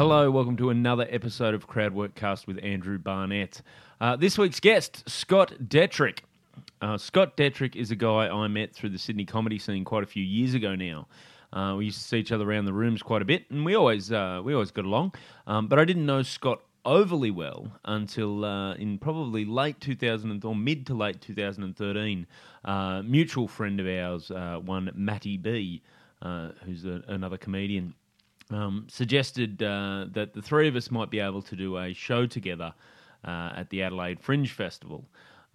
Hello, welcome to another episode of Crowdworkcast with Andrew Barnett. Uh, this week's guest, Scott Dettrick. Uh, Scott Dettrick is a guy I met through the Sydney comedy scene quite a few years ago now. Uh, we used to see each other around the rooms quite a bit, and we always uh, we always got along. Um, but I didn't know Scott overly well until uh, in probably late 2000 or mid to late 2013. Uh, mutual friend of ours, uh, one Matty B, uh, who's a, another comedian, um, suggested uh, that the three of us might be able to do a show together uh, at the Adelaide Fringe Festival.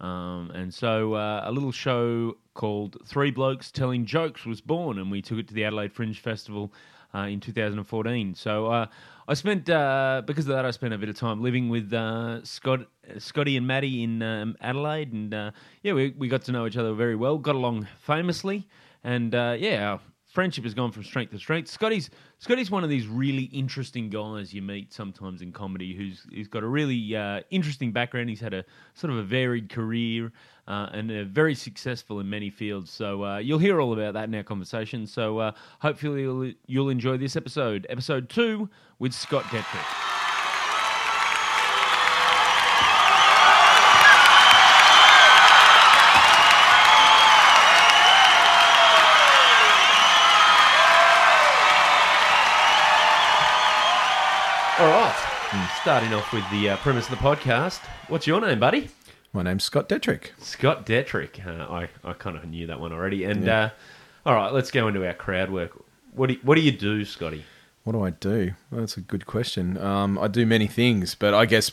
Um, and so uh, a little show called Three Blokes Telling Jokes was born, and we took it to the Adelaide Fringe Festival uh, in 2014. So uh, I spent, uh, because of that, I spent a bit of time living with uh, Scott, Scotty and Maddie in um, Adelaide, and uh, yeah, we, we got to know each other very well, got along famously, and yeah, friendship has gone from strength to strength. Scotty's Scotty's one of these really interesting guys you meet sometimes in comedy, who's he's got a really uh, interesting background. He's had a sort of a varied career uh, and very successful in many fields. So uh, you'll hear all about that in our conversation. So uh, hopefully you'll, you'll enjoy this episode, episode two with Scott Dettrick. Starting off with the uh, premise of the podcast. What's your name, buddy? My name's Scott Dettrick. Scott Dettrick. Uh, I, I kind of knew that one already. And uh, all right, let's go into our crowd work. What do you, what do you do, Scotty? What do I do? Well, that's a good question. Um, I do many things, but I guess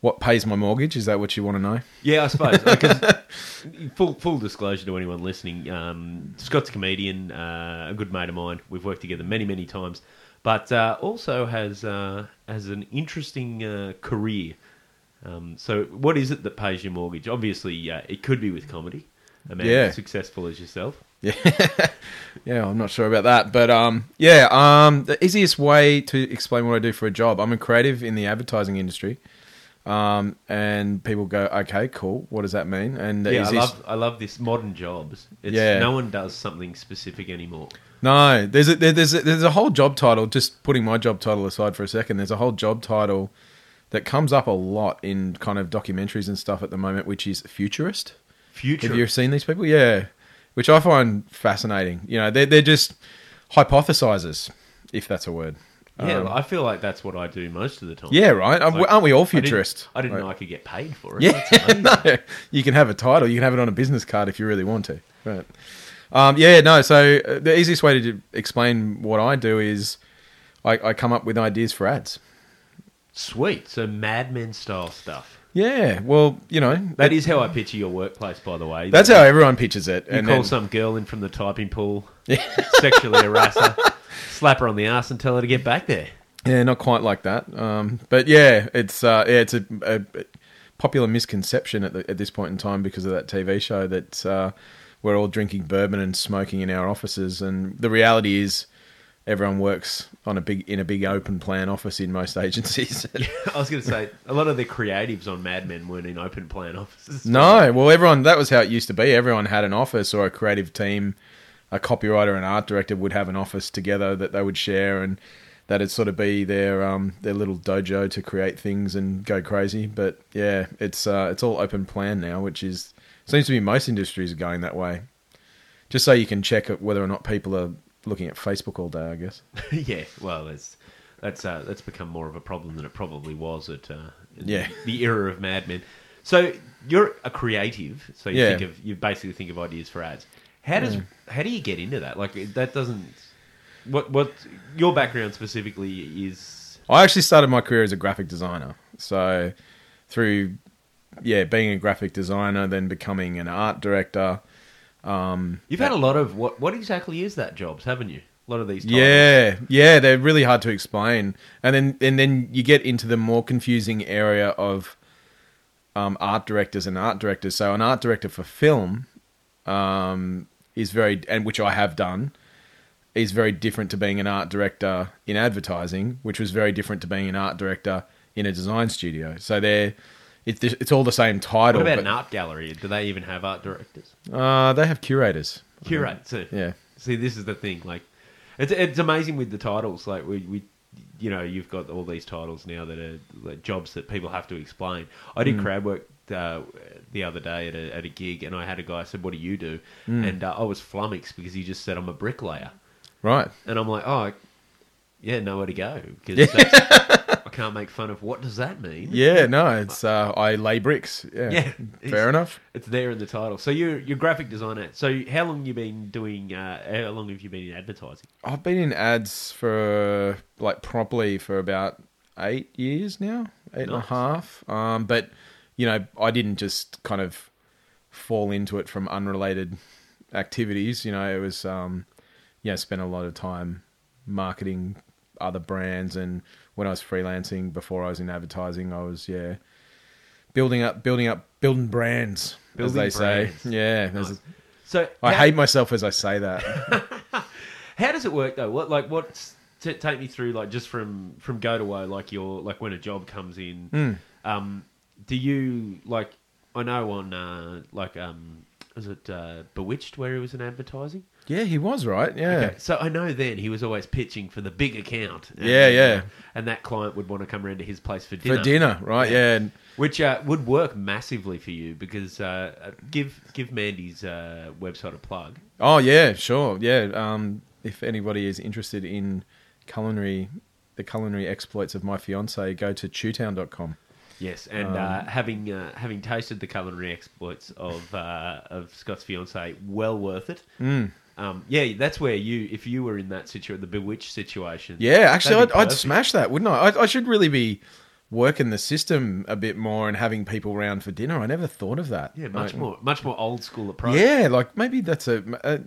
what pays my mortgage is that what you want to know? Yeah, I suppose. Full full disclosure to anyone listening, um, Scott's a comedian, uh, a good mate of mine. We've worked together many many times, but uh, also has uh, has an interesting uh, career. Um, so, what is it that pays your mortgage? Obviously, uh, it could be with comedy. A man Yeah. as successful as yourself. Yeah, yeah. I'm not sure about that, but um, yeah. Um, the easiest way to explain what I do for a job. I'm a creative in the advertising industry. Um, and people go, okay, cool. What does that mean? And Yeah, I love I love this modern jobs. It's, Yeah. no one does something specific anymore. No, there's a, there- there's a, there's a whole job title. Just putting my job title aside for a second, there's a whole job title that comes up a lot in kind of documentaries and stuff at the moment, which is futurist. Future. Have you seen these people? Yeah, which I find fascinating. You know, they're they're just hypothesizers, if that's a word. yeah, Um, I feel like that's what I do most of the time. yeah, right. Aren't we- Like, Aren't we all I didn't- futurists? I didn't, Right. know I could get paid for it. Yeah, no, you can have a title. You can have it on a business card if you really want to. Right. Um, yeah, no. So uh, the easiest way to explain what I do is I, I come up with ideas for ads. Sweet. So Mad Men style stuff. Yeah, well, you know, That is how I picture your workplace, by the way. that's how everyone pitches it. you and call then- some girl in from the typing pool, sexually harass her, slap her on the ass, and tell her to get back there. Yeah, not quite like that. Um, but yeah, it's uh, yeah, it's a, a popular misconception at, the, at this point in time because of that TV show that uh, we're all drinking bourbon and smoking in our offices, and the reality is everyone works on a big in a big open plan office in most agencies. I was going to say a lot of the creatives on Mad Men weren't in open plan offices. no, well, everyone that was how it used to be. Everyone had an office or a creative team, a copywriter and art director would have an office together that they would share and. That'd sort of be their um, their little dojo to create things and go crazy. But yeah, it's uh, it's all open plan now, which is seems to be most industries are going that way. Just so you can check whether or not people are looking at Facebook all day, I guess. yeah, well, that's that's uh, that's become more of a problem than it probably was at uh, Yeah. the era of Mad Men. So you're a creative, so you Yeah. think of you basically think of ideas for ads. How does how do you get into that? Like that doesn't what what your background specifically is. I actually started my career as a graphic designer. So through yeah, being a graphic designer, then becoming an art director. Um, You've had a lot of what what exactly is that jobs, haven't you? A lot of these. Titles. Yeah, yeah, they're really hard to explain, and then and then you get into the more confusing area of um, art directors and art directors. So an art director for film um, is very, and which I have done, is very different to being an art director in advertising, which was very different to being an art director in a design studio. So they're it's it's all the same title. What about but, an art gallery? Do they even have art directors? Uh, they have curators. Curate. So, Yeah. See, this is the thing. Like, it's it's amazing with the titles. Like we we you know you've got all these titles now that are like, jobs that people have to explain. I did crowd work uh, the other day at a, at a gig, and I had a guy said, "What do you do?" And uh, I was flummoxed because he just said, "I'm a bricklayer," Right. and I'm like, "Oh, yeah, nowhere to go because I can't make fun of what does that mean." Yeah, no, it's uh, I lay bricks. Yeah, Yeah, fair enough. It's there in the title. So you're you're graphic designer. So how long you been doing? Uh, how long have you been in advertising? I've been in ads for like properly for about eight years now, eight and a half. Um, but you know, I didn't just kind of fall into it from unrelated activities. You know, it was um, yeah, spent a lot of time marketing other brands, and when I was freelancing before I was in advertising, I was yeah building up, building up, building brands, as they brands. say. Yeah, a- So I how- hate myself as I say that. How does it work though? What like what's t- take me through like just from from go to woe like your like when a job comes in. Hmm. Um, do you like? I know on uh, like um, was it uh, Bewitched where he was in advertising? yeah, he was right. Yeah. Okay, so I know then he was always pitching for the big account. And, Yeah, yeah. and that client would want to come around to his place for dinner. for dinner, right? Yeah. and Which uh, would work massively for you because uh, uh, give give Mandy's uh, website a plug. Oh yeah, sure. Yeah. Um, if anybody is interested in culinary, the culinary exploits of my fiance, go to chewtown.com. Yes, and Um, uh, having uh, having tasted the culinary exploits of uh, of Scott's fiance, well worth it. Mm. Um, yeah, that's where you, if you were in that situation, the bewitched situation. Yeah, actually, I'd, I'd smash that, wouldn't I? I? I should really be working the system a bit more and having people round for dinner. I never thought of that. Yeah, much Like, more, much more old school approach. Yeah, like maybe that's a, a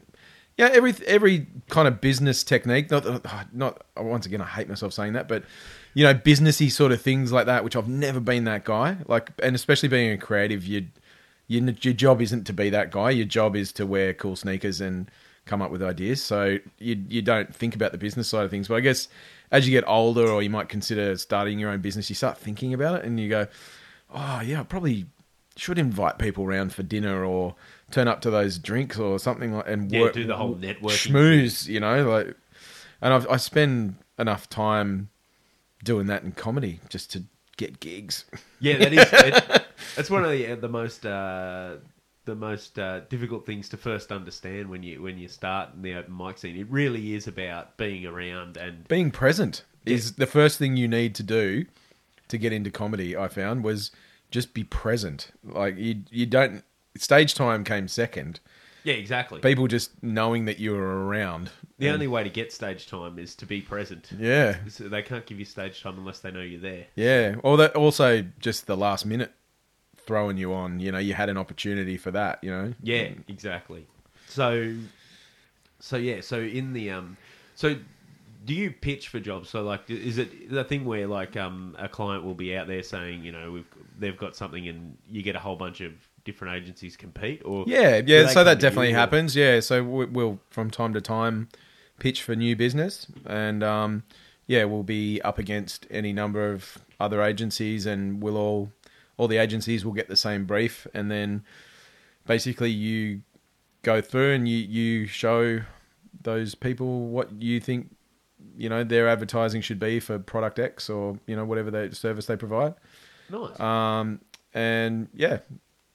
yeah. Every every kind of business technique. Not not once again. I hate myself saying that, but you know, businessy sort of things like that. Which I've never been that guy. Like, and especially being a creative, you, you your job isn't to be that guy. Your job is to wear cool sneakers and come up with ideas. So you you don't think about the business side of things. But I guess as you get older, or you might consider starting your own business, you start thinking about it, and you go, oh yeah, I probably should invite people around for dinner or turn up to those drinks or something like and Yeah, work, do the whole networking schmooze, you know, like. And I've, I spend enough time doing that in comedy just to get gigs. Yeah, that is. It, it's one of the uh, the most uh, the most uh, difficult things to first understand when you when you start in the open mic scene. It really is about being around and Being present is the first thing you need to do to get into comedy. I found was just be present. Like you, you don't. Stage time came second. Yeah, exactly. People just knowing that you were around. the only way to get stage time is to be present. yeah, So they can't give you stage time unless they know you're there. Yeah, or that also just the last minute throwing you on. You know, you had an opportunity for that. You know. Yeah, exactly. So, so yeah, so in the um, so do you pitch for jobs? So like, is it the thing where like um, a client will be out there saying, you know, we've they've got something, and you get a whole bunch of different agencies compete, or Yeah, yeah. So that definitely you, or- happens. Yeah. So we- we'll from time to time pitch for new business, and um, yeah, we'll be up against any number of other agencies, and we'll all all the agencies will get the same brief, and then basically you go through and you you show those people what you think you know their advertising should be for product X or you know whatever they service they provide Nice. um, and yeah,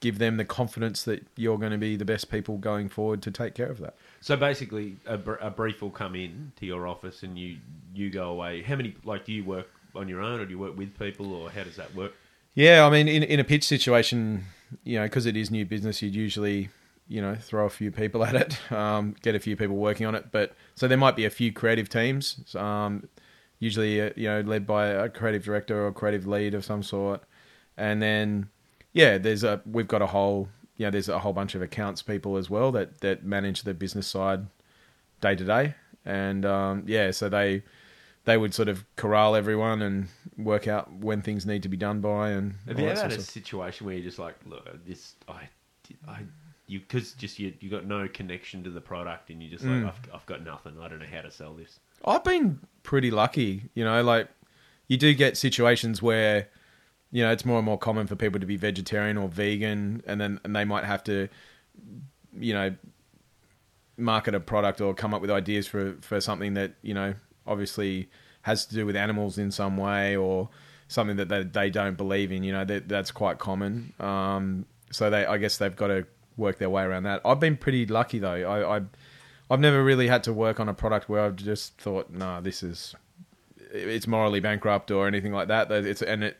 give them the confidence that you're going to be the best people going forward to take care of that. so basically, a, br- a brief will come in to your office, and you you go away. How many like do you work on your own, or do you work with people, or how does that work? Yeah, I mean, in in a pitch situation, you know, because it is new business, you'd usually you know throw a few people at it, um, get a few people working on it. But so there might be a few creative teams, um, usually uh, you know led by a creative director or creative lead of some sort, and then yeah, there's a we've got a whole you know there's a whole bunch of accounts people as well that that manage the business side day to day, and um, yeah, so they they would sort of corral everyone and work out when things need to be done by and Have you ever had a situation where you're just like, look, this, I, I, you, because just you, you got no connection to the product, and you're just Mm. like, I've, I've got nothing. I don't know how to sell this. I've been pretty lucky, you know, like you do get situations where you know it's more and more common for people to be vegetarian or vegan and then and they might have to you know market a product or come up with ideas for for something that, you know, obviously has to do with animals in some way or something that they, they don't believe in. You know, that, that's quite common. Um, so they, I guess they've got to work their way around that. I've been pretty lucky though. I, I I've never really had to work on a product where I've just thought, nah, this is it's morally bankrupt or anything like that. It's and it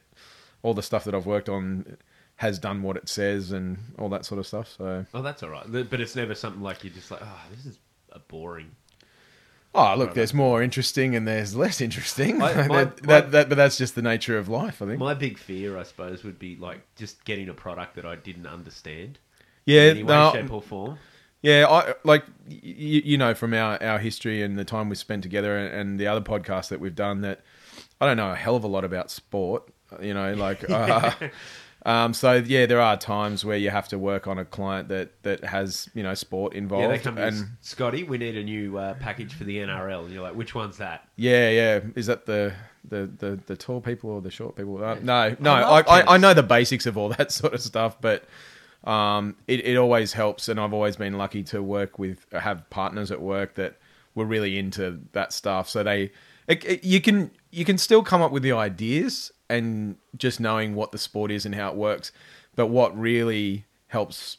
all the stuff that I've worked on has done what it says and all that sort of stuff. So, oh, that's all right. But it's never something like you're just like, oh, this is a boring. Oh, look, there's more interesting and there's less interesting. I- my- that, that, that, but that's just the nature of life, I think. My big fear, I suppose, would be like just getting a product that I didn't understand yeah, in any way, no, shape, or form. yeah. I like y- y- you know from our, our history and the time we spent together and, and the other podcasts that we've done that I don't know a hell of a lot about sport. You know, like uh, um, so yeah, there are times where you have to work on a client that that has you know sport involved. Yeah, they come and Scotty, we need a new uh, package for the NRL. And you're like, which one's that? Yeah, yeah. Is that the the the, the tall people or the short people? Uh, no, no. I I, I, I know the basics of all that sort of stuff, but um, it it always helps, and I've always been lucky to work with have partners at work that were really into that stuff. So they, it, it- you can you can still come up with the ideas and just knowing what the sport is and how it works, but what really helps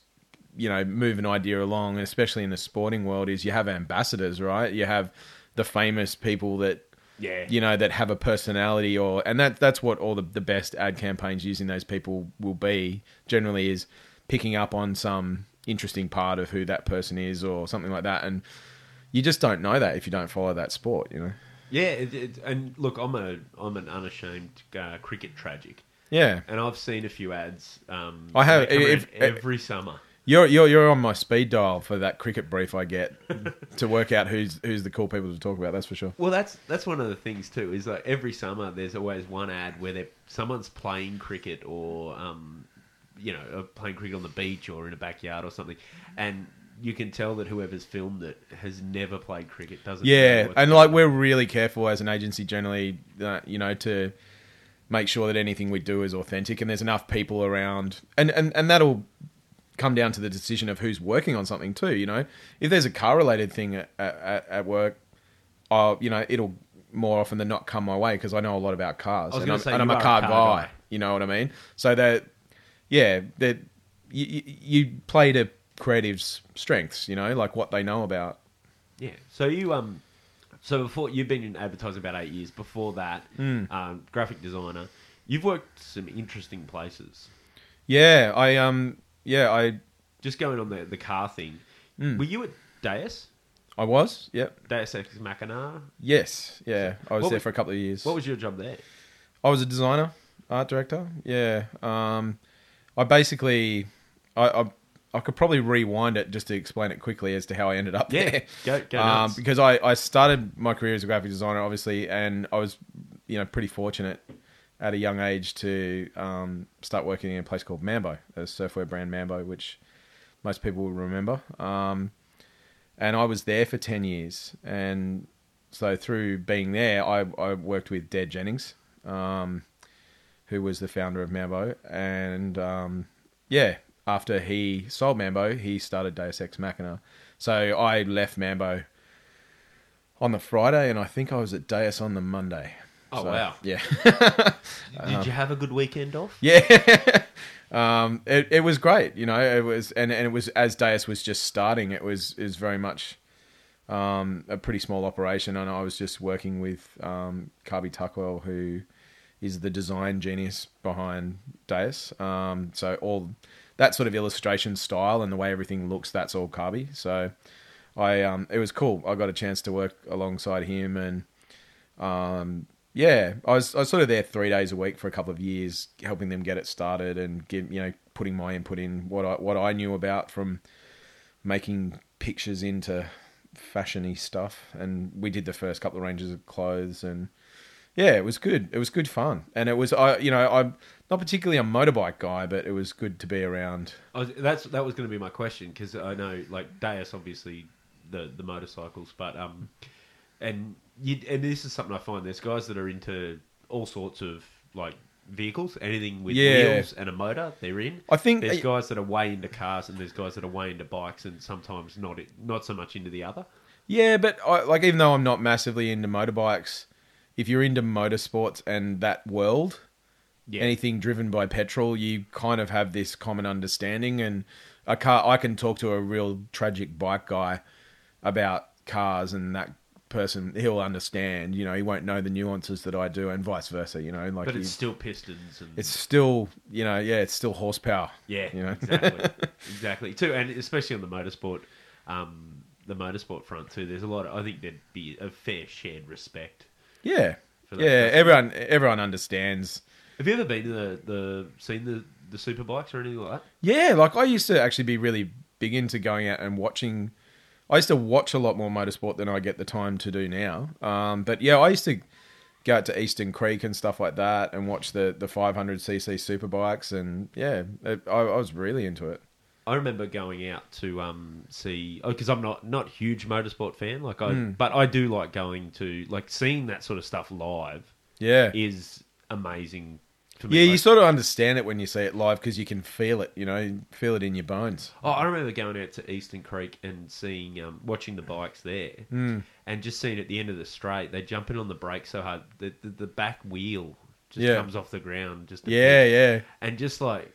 you know move an idea along and especially in the sporting world is you have ambassadors right? You have the famous people that Yeah. you know that have a personality or and that that's what all the, the best ad campaigns using those people will be generally is picking up on some interesting part of who that person is or something like that. And you just don't know that if you don't follow that sport you know Yeah, it, it, and look, I'm a I'm an unashamed uh, cricket tragic, yeah and I've seen a few ads. Um, I have- come if- around every summer. you're you're you're on my speed dial for that cricket brief I get to work out who's who's the cool people to talk about that's for sure Well, that's that's one of the things too. Is like every summer there's always one ad where they someone's playing cricket or um, you know, uh, playing cricket on the beach or in a backyard or something, and you can tell that whoever's filmed it has never played cricket. Doesn't Yeah, and like on. we're really careful as an agency generally, uh, you know, to make sure that anything we do is authentic and there's enough people around, and and and that'll come down to the decision of who's working on something too. You know, if there's a car related thing at, at, at work, uh, you know, it'll more often than not come my way because I know a lot about cars I was and I'm, say, and I'm you a are a car, car guy, guy. You know what I mean? So that, yeah, that you, you, you play to creatives' strengths. You know, like what they know about. Yeah. So you um, so before you've been in advertising about eight years. Before that, Hmm. um, graphic designer. You've worked some interesting places. Yeah, I um, yeah, I Just going on the the car thing. Hmm. Were you at Deus? I was. Yep. Deus Ex Machina. Yes. Yeah. I was What there was- for a couple of years. What was your job there? I was a designer, art director. Yeah. Um, I basically, I, I, I could probably rewind it just to explain it quickly as to how I ended up Yeah, there. go- go um, because I, I started my career as a graphic designer, obviously, and I was, you know, pretty fortunate at a young age to um, start working in a place called Mambo, a surfwear brand Mambo, which most people will remember. Um, and I was there for 10 years. And so through being there, I, I worked with Dare Jennings, um, who was the founder of Mambo. And um, yeah, after he sold Mambo, he started Deus Ex Machina. So I left Mambo on the Friday, and I think I was at Deus on the Monday. Oh, So, wow. Yeah. Did you have a good weekend off? Yeah. um, it, it was great, you know, it was, and, and it was, as Deus was just starting, it was, is very much, um, a pretty small operation. And I was just working with, um, Carby Tuckwell, who is the design genius behind Deus. Um, so all that sort of illustration style and the way everything looks, that's all Carby. So I, um, it was cool. I got a chance to work alongside him and, um, yeah, I was I was sort of there three days a week for a couple of years, helping them get it started and give you know putting my input in what I what I knew about from making pictures into fashiony stuff. And we did the first couple of ranges of clothes, and yeah, it was good. It was good fun, and it was I you know I'm not particularly a motorbike guy, but it was good to be around. I was, that's that was going to be my question because I know like Deus obviously the the motorcycles, but um, and you and this is something I find there's guys that are into all sorts of like vehicles, anything with Yeah. wheels and a motor, they're in. I think There's guys that are way into cars, and there's guys that are way into bikes, and sometimes not not so much into the other. Yeah, but I, like even though I'm not massively into motorbikes, if you're into motorsports and that world, Yeah. anything driven by petrol, you kind of have this common understanding. And a car, I can talk to a real tragic bike guy about cars, and that person he'll understand. You know, he won't know the nuances that I do, and vice versa. You know, like but it's still pistons and it's still, you know, yeah, it's still horsepower. yeah, you know. exactly, exactly. Too, and especially on the motorsport, um, the motorsport front too. There's a lot. Of, I think there'd be a fair shared respect. Yeah, yeah. Everyone, everyone understands. Have you ever been to the, the seen the the super bikes or anything like that? Yeah, like I used to actually be really big into going out and watching. I used to watch a lot more motorsport than I get the time to do now. Um, but yeah, I used to go out to Eastern Creek and stuff like that and watch the the 500cc super bikes and yeah, it, I, I was really into it. I remember going out to um, see because I'm not not huge motorsport fan, like I, Hmm. but I do like going to like seeing that sort of stuff live Yeah, is amazing. Yeah, you sort of understand it when you see it live because you can feel it. You know, you feel it in your bones. Oh, I remember going out to Eastern Creek and seeing, um, watching the bikes there, Hmm. and just seeing at the end of the straight, they jump in on the brake so hard the the, the back wheel just Yeah. comes off the ground. Just Yeah, bit. yeah, and just like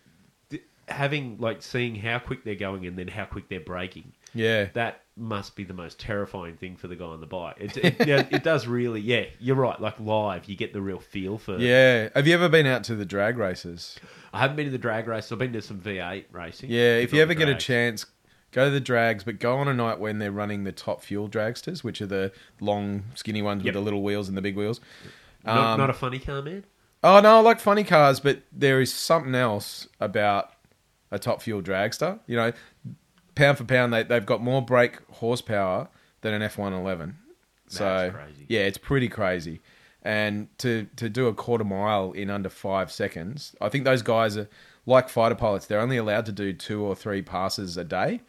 having like seeing how quick they're going and then how quick they're braking. yeah. That must be the most terrifying thing for the guy on the bike. It, it, yeah, it does really. Yeah, you're right. Like live, you get the real feel for. Yeah. Have you ever been out to the drag races? I haven't been to the drag race. I've been to some V8 racing. Yeah, if you ever the get a chance, go to the drags, but go on a night when they're running the top fuel dragsters, which are the long, skinny ones Yep. with the little wheels and the big wheels. Not, Um, not a funny car man. Oh no, I like funny cars, but there is something else about a top fuel dragster. You know, pound for pound, they they've got more brake horsepower than an F one eleven. So crazy. yeah, it's pretty crazy. And to to do a quarter mile in under five seconds, I think those guys are like fighter pilots. They're only allowed to do two or three passes a day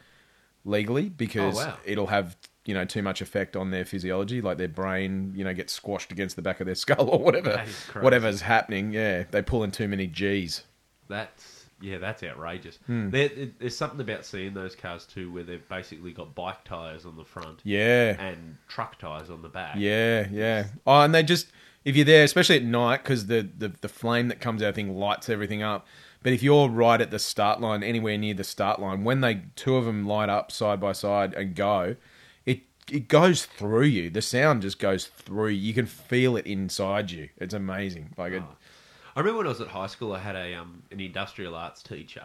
legally because Oh, wow. it'll have you know too much effect on their physiology, like their brain you know gets squashed against the back of their skull or whatever That is crazy. whatever's happening. Yeah, they pull in too many G's. That's yeah, that's outrageous. Hmm. There, it- there's something about seeing those cars too, where they've basically got bike tires on the front Yeah, and truck tires on the back. yeah, yeah. Oh, and they just if you're there, especially at night, because the, the the flame that comes out, I think lights everything up. But if you're right at the start line, anywhere near the start line, when they two of them light up side by side and go, it it goes through you. The sound just goes through. You can feel it inside you. It's amazing. Like it, Oh. I remember when I was at high school, I had a um, an industrial arts teacher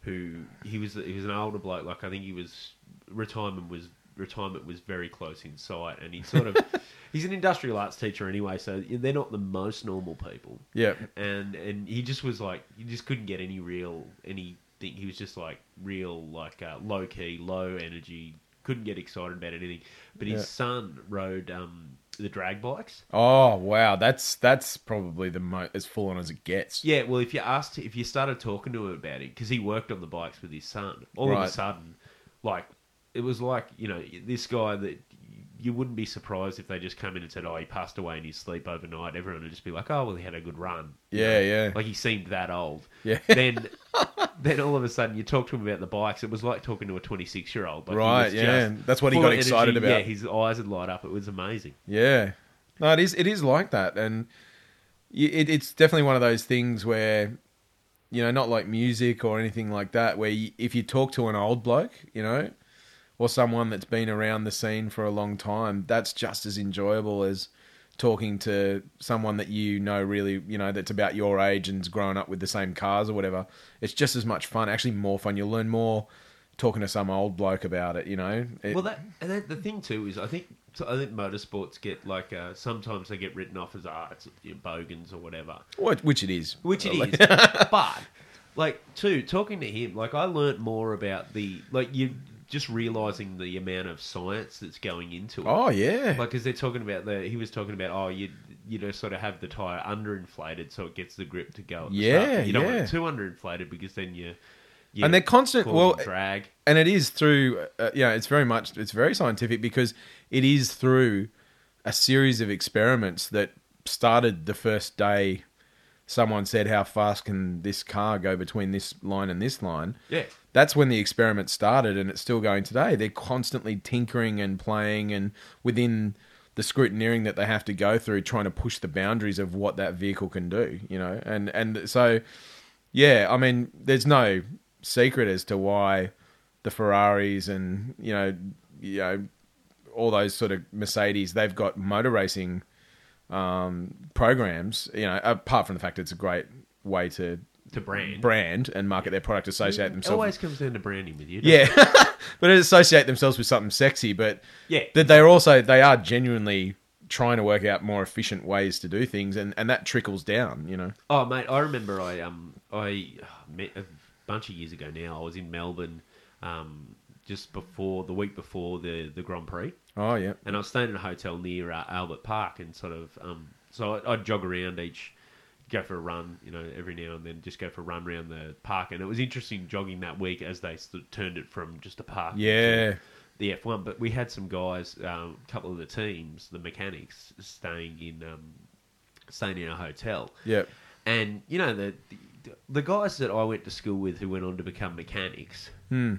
who he was he was an older bloke. Like I think he was retirement was retirement was very close in sight, and he sort of he's an industrial arts teacher anyway, so they're not the most normal people. yeah, and and he just was like he just couldn't get any real anything. He was just like real like uh, low key, low energy. Couldn't get excited about anything. But his Yeah. son rode um, the drag bikes. Oh wow, that's that's probably the most as full on as it gets. Yeah, well, if you asked, if you started talking to him about it, because he worked on the bikes with his son, all of Right. a sudden, like it was like you know this guy that you wouldn't be surprised if they just come in and said, "Oh, he passed away in his sleep overnight." Everyone would just be like, "Oh, well, he had a good run." You Yeah, know? yeah. Like he seemed that old. Yeah. Then, then all of a sudden, you talk to him about the bikes. It was like talking to a twenty-six-year-old. Like, Right, yeah. That's what he got excited energy. about. Yeah, his eyes would light up. It was amazing. Yeah, no, it is. It is like that, and it, it's definitely one of those things where, you know, not like music or anything like that. Where you, if you talk to an old bloke, you know, or someone that's been around the scene for a long time, that's just as enjoyable as talking to someone that you know really, you know, that's about your age and's grown up with the same cars or whatever. It's just as much fun. Actually, more fun. You'll learn more talking to some old bloke about it. You know. It- Well, that and that, the thing too is, I think so I think motorsports get like uh, sometimes they get written off as ah, it's you know, bogans or whatever, Which, which it is. which it is. But like too, talking to him, like I learnt more about the like you just realizing the amount of science that's going into it. Oh yeah. Like, because they're talking about the, he was talking about, oh, you you know, sort of have the tire underinflated so it gets the grip to go. Yeah, start. You don't want yeah. it too underinflated because then you, you and they're constant. Well, drag. and it is through. Uh, yeah, it's very much. It's very scientific because it is through a series of experiments that started the first day. Someone said, "How fast can this car go between this line and this line?" Yeah. That's when the experiment started, and it's still going today. They're constantly tinkering and playing, and within the scrutineering that they have to go through trying to push the boundaries of what that vehicle can do, you know. And and so yeah, I mean, there's no secret as to why the Ferraris and, you know, you know all those sort of Mercedes, they've got motor racing um, programs, you know, apart from the fact it's a great way to To brand. brand and market their product, associate It themselves. always comes down to branding with you. yeah, but associate themselves with something sexy. But Yeah. that they're also they are genuinely trying to work out more efficient ways to do things, and, and that trickles down. You know, Oh, mate, I remember I um I met a bunch of years ago now. I was in Melbourne, um, just before the week before the the Grand Prix, oh yeah, and I was staying in a hotel near uh, Albert Park, and sort of um, so I, I'd jog around each, go for a run, you know, every now and then, just go for a run around the park, and it was interesting jogging that week as they sort of turned it from just a park, to yeah, the F1. But we had some guys, um, a couple of the teams, the mechanics, staying in um, staying in a hotel. yeah, And you know the, the the guys that I went to school with who went on to become mechanics Hmm.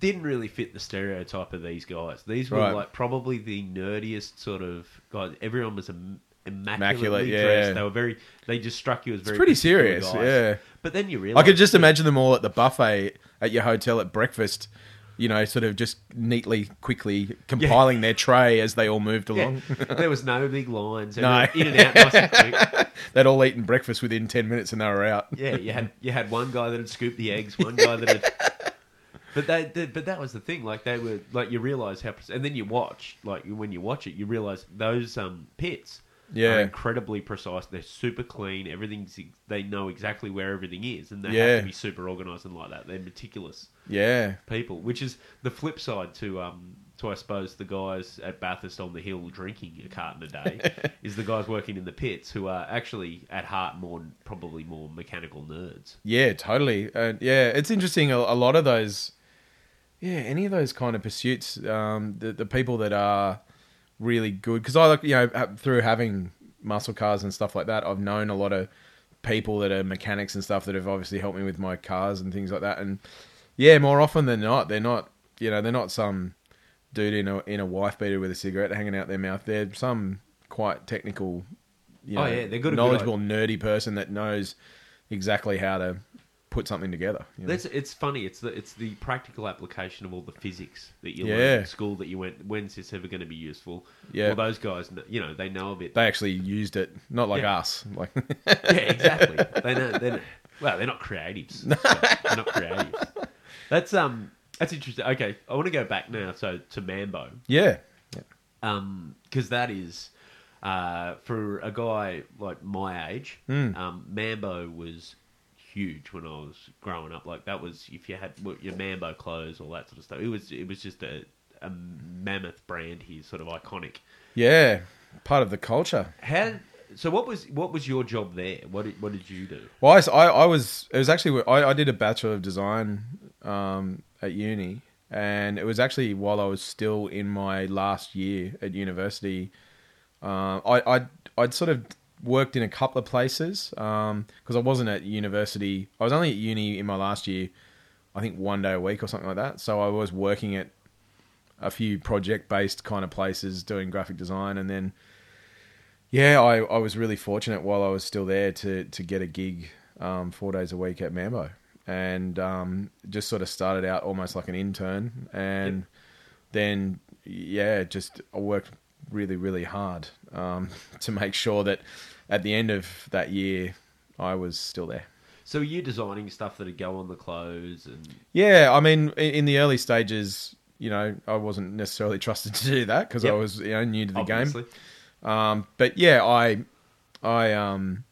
didn't really fit the stereotype of these guys. These were Right. like probably the nerdiest sort of guys. Everyone was im- immaculately Immaculate, yeah. dressed. They were very. They just struck you as very pretty particular serious, guys. yeah. But then you realize I could just imagine them all at the buffet at your hotel at breakfast. You know, sort of just neatly, quickly compiling their tray as they all moved along. there was no big lines. No. In and out, nice and quick. They'd all eaten breakfast within ten minutes and they were out. Yeah, you had you had one guy that had scooped the eggs, one guy that had. But they, they- but that was the thing. Like they were like you realize how, and then you watch like when you watch it, you realize those um pits Yeah. are incredibly precise. They're super clean. Everything's they know exactly where everything is, and they Yeah. have to be super organized and like that. They're meticulous Yeah, people, which is the flip side to um to I suppose the guys at Bathurst on the hill drinking a carton a day is the guys working in the pits who are actually at heart more probably more mechanical nerds. Yeah, totally. Uh, yeah, it's interesting. A, a lot of those, yeah, any of those kind of pursuits, um, the the people that are really good because I like you know through having muscle cars and stuff like that, I've known a lot of people that are mechanics and stuff that have obviously helped me with my cars and things like that. And yeah, more often than not, they're not you know they're not some dude in a in a wife beater with a cigarette hanging out their mouth. They're some quite technical, you oh, know, Oh, yeah, they're good knowledgeable, nerdy person that knows exactly how to put something together. you know? That's it's funny. It's the it's the practical application of all the physics that you Yeah. learn in school that you went. When's this ever going to be useful? Yeah. Well, those guys, kn- you know, they know a bit. They actually used it, not like Yeah. us. Like, yeah, exactly. They know. They're, well, they're not creatives. so they're not creatives. That's um. That's interesting. Okay, I want to go back now. So to Mambo, yeah, um, because that is. Uh, for a guy like my age, Hmm. um, Mambo was huge when I was growing up. Like that was if you had your Mambo clothes, all that sort of stuff. It was it was just a, a mammoth brand here, sort of iconic. yeah, part of the culture. How? So what was what was your job there? What did what did you do? Well, I, I, was. It was actually. I, I did a bachelor of design um, at uni, and it was actually while I was still in my last year at university. Uh, I I'd, I'd sort of worked in a couple of places because I wasn't at university. I was only at uni in my last year. I think one day a week or something like that. So I was working at a few project based kind of places doing graphic design, and then yeah, I, I was really fortunate while I was still there to to get a gig um, four days a week at Mambo, and um, just sort of started out almost like an intern, and then yeah, just I worked really really hard um, to make sure that at the end of that year I was still there. So were you designing stuff that'd go on the clothes and Yeah, I mean, in, in the early stages, you know, I wasn't necessarily trusted to do that because Yep. I was you know new to the obviously. game. Um, but yeah, I I um,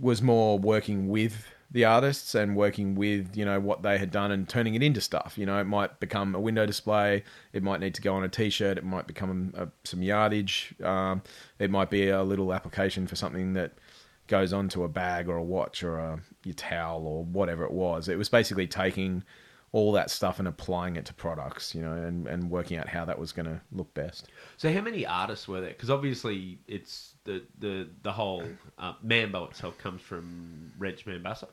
was more working with the artists and working with you know what they had done and turning it into stuff. You know, it might become a window display. It might need to go on a T-shirt. It might become a, some yardage. Um, it might be a little application for something that goes onto a bag or a watch or a your towel or whatever it was. It was basically taking all that stuff and applying it to products, you know, and, and working out how that was going to look best. So how many artists were there? Because obviously it's the the the whole uh, Mambo itself comes from Reg Mombasa.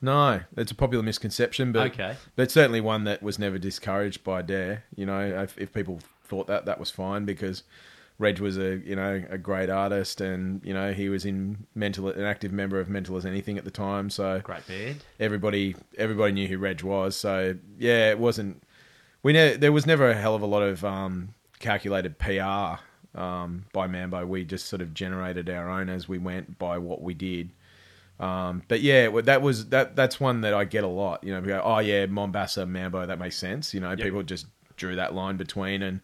No, it's a popular misconception, but Okay. but certainly one that was never discouraged by Dare. You know, if, if people thought that, that was fine because Reg was a you know a great artist, and you know he was in mental an active member of Mental as Anything at the time. So Great band. everybody everybody knew who Reg was. So yeah, it wasn't. We ne- there was never a hell of a lot of um, calculated PR um, by Mambo. We just sort of generated our own as we went by what we did. Um, but yeah, that was that. That's one that I get a lot. You know, we go, oh yeah, Mombasa, Mambo, that makes sense. You know, people just drew that line between, and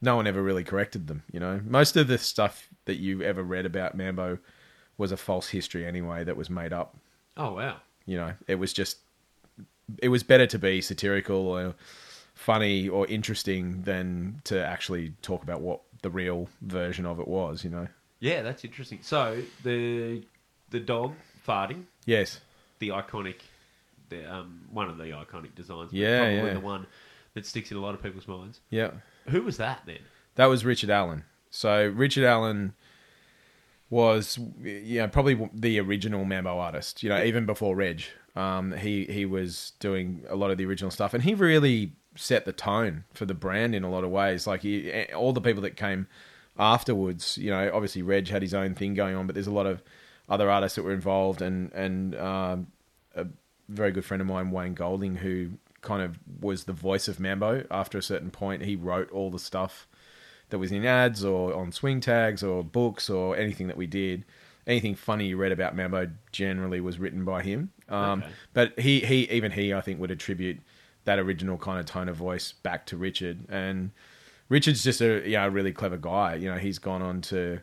no one ever really corrected them. You know, most of the stuff that you ever read about Mambo was a false history anyway that was made up. Oh wow. You know, it was just it was better to be satirical or funny or interesting than to actually talk about what the real version of it was. You know. Yeah, that's interesting. So the the dog farting, Yes. the iconic, the um one of the iconic designs. Yeah, probably yeah. the one that sticks in a lot of people's minds. Yeah. Who was that then? That was Richard Allen. So Richard Allen was, you know, probably the original Mambo artist. You know, even before Reg, um, he he was doing a lot of the original stuff, and he really set the tone for the brand in a lot of ways. Like he, all the people that came afterwards, you know, obviously Reg had his own thing going on, but there's a lot of other artists that were involved, and and um, a very good friend of mine, Wayne Golding, who kind of was the voice of Mambo. After a certain point, he wrote all the stuff that was in ads or on swing tags or books or anything that we did. Anything funny you read about Mambo generally was written by him. Um, Okay. But he, he, even he, I think, would attribute that original kind of tone of voice back to Richard. And Richard's just a yeah, a really clever guy. You know, he's gone on to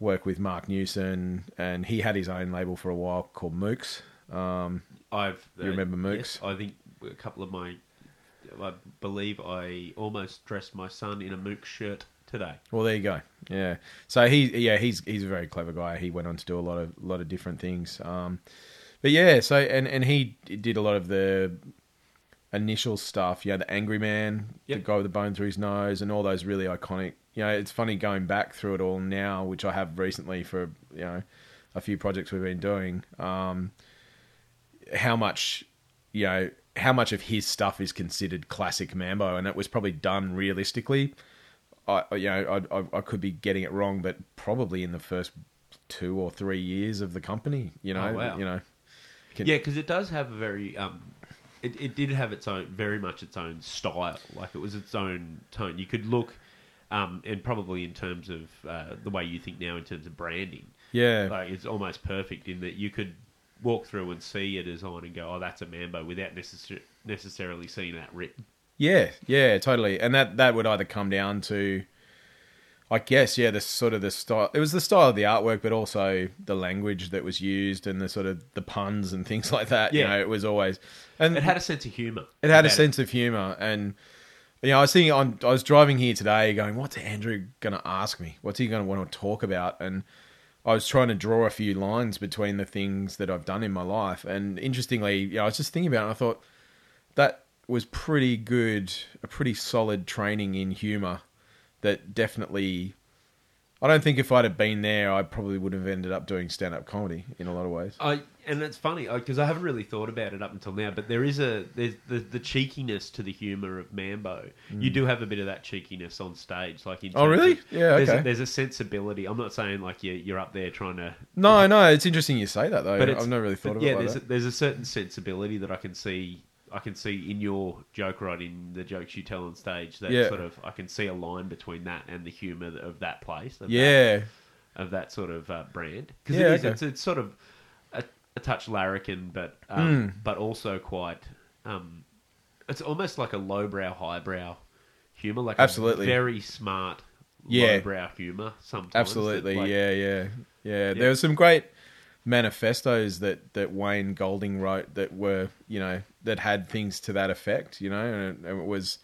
work with Marc Newson, and he had his own label for a while called Mooks. Um, I've uh, You remember Mooks? yes, I think a couple of my, I believe I almost dressed my son in a Mook shirt today. Well, there you go. Yeah. So he, yeah, he's he's a very clever guy. He went on to do a lot of lot of different things. Um, but yeah, so and and he did a lot of the initial stuff. You know, the Angry Man, Yep. the guy with the bone through his nose, and all those really iconic. You know, it's funny going back through it all now, which I have recently for you know a few projects we've been doing. Um, how much you know how much of his stuff is considered classic Mambo, and it was probably done realistically. I you know I, I I could be getting it wrong, but probably in the first two or three years of the company, you know, Oh, wow. you know, Can- yeah, because it does have a very, um, it, it did have its own, very much its own style. Like it was its own tone. You could look, um, and probably in terms of uh, the way you think now in terms of branding, yeah, like it's almost perfect in that you could walk through and see a design and go, oh, that's a Mambo, without necessar- necessarily seeing that written. yeah, yeah, totally. And that that would either come down to, I guess, yeah, the sort of the style. It was the style of the artwork, but also the language that was used and the sort of the puns and things like that. You Yeah. know, it was always and It had a sense of humour. It had a sense of humor, and you know, I was thinking on. I was driving here today, going, "What's Andrew going to ask me? What's he going to want to talk about?" And I was trying to draw a few lines between the things that I've done in my life, and interestingly, you know, I was just thinking about it. I thought that was pretty good, a pretty solid training in humor. That definitely. I don't think if I'd have been there, I probably would have ended up doing stand-up comedy in a lot of ways. I and it's funny because I haven't really thought about it up until now, but there is a there's the the cheekiness to the humour of Mambo. You do have a bit of that cheekiness on stage, like in Mm. Oh, really? of- Yeah, There's a, okay. there's a sensibility. I'm not saying like you you're up there trying to, No, no, it's interesting you say that though. but I've never really thought of yeah, it like there's that. a, there's a certain sensibility that I can see. I can see in your joke writing, the jokes you tell on stage. That Yeah. sort of I can see a line between that and the humour of that place. of that- yeah, of that sort of uh, brand because Yeah, it is okay. it's, it's sort of a, touch larrikin but um, Hmm. but also quite um, it's almost like a lowbrow highbrow humor like Absolutely. a very smart Yeah. lowbrow humor sometimes Absolutely, like- yeah, yeah, yeah. There were some great manifestos that that Wayne Golding wrote that were, you know, that had things to that effect, you know, and it, and it was.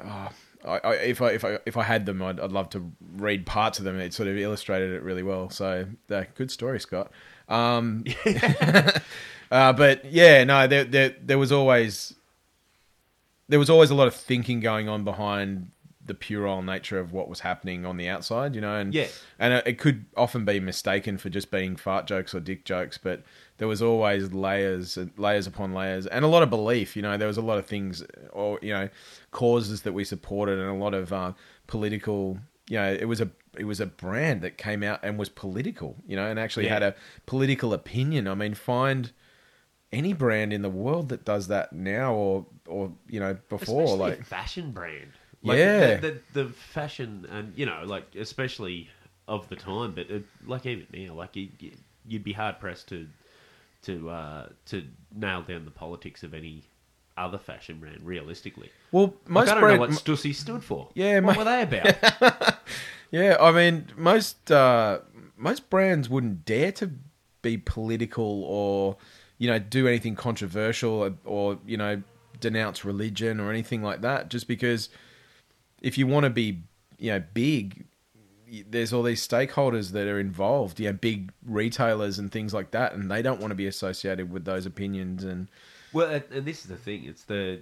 Uh, I, I, if I if I if I had them, I'd, I'd love to read parts of them. It sort of illustrated it really well. So, uh, good story, Scott. Um, uh, but yeah, no, there, there there was always there was always a lot of thinking going on behind the puerile nature of what was happening on the outside, you know, and Yeah. and it, could often be mistaken for just being fart jokes or dick jokes, but there was always layers, layers upon layers, and a lot of belief. You know, there was a lot of things, or you know, causes that we supported, and a lot of uh, political you know, it was a it was a brand that came out and was political, you know, and actually Yeah. had a political opinion. I mean, find any brand in the world that does that now or or you know before Especially like a fashion brand. Yeah. the, the, the fashion and you know, like especially of the time, but it, like even now, like you- you'd be hard pressed to to uh, to nail down the politics of any other fashion brand realistically. well Like, most I don't brand, know what Stussy stood for. Yeah, what were they about? Yeah, I mean, most uh, most brands wouldn't dare to be political or you know do anything controversial or, or you know denounce religion or anything like that. Just because if you want to be you know big, there's all these stakeholders that are involved. You know, big retailers and things like that, and they don't want to be associated with those opinions. And Well, and, and this is the thing. It's the.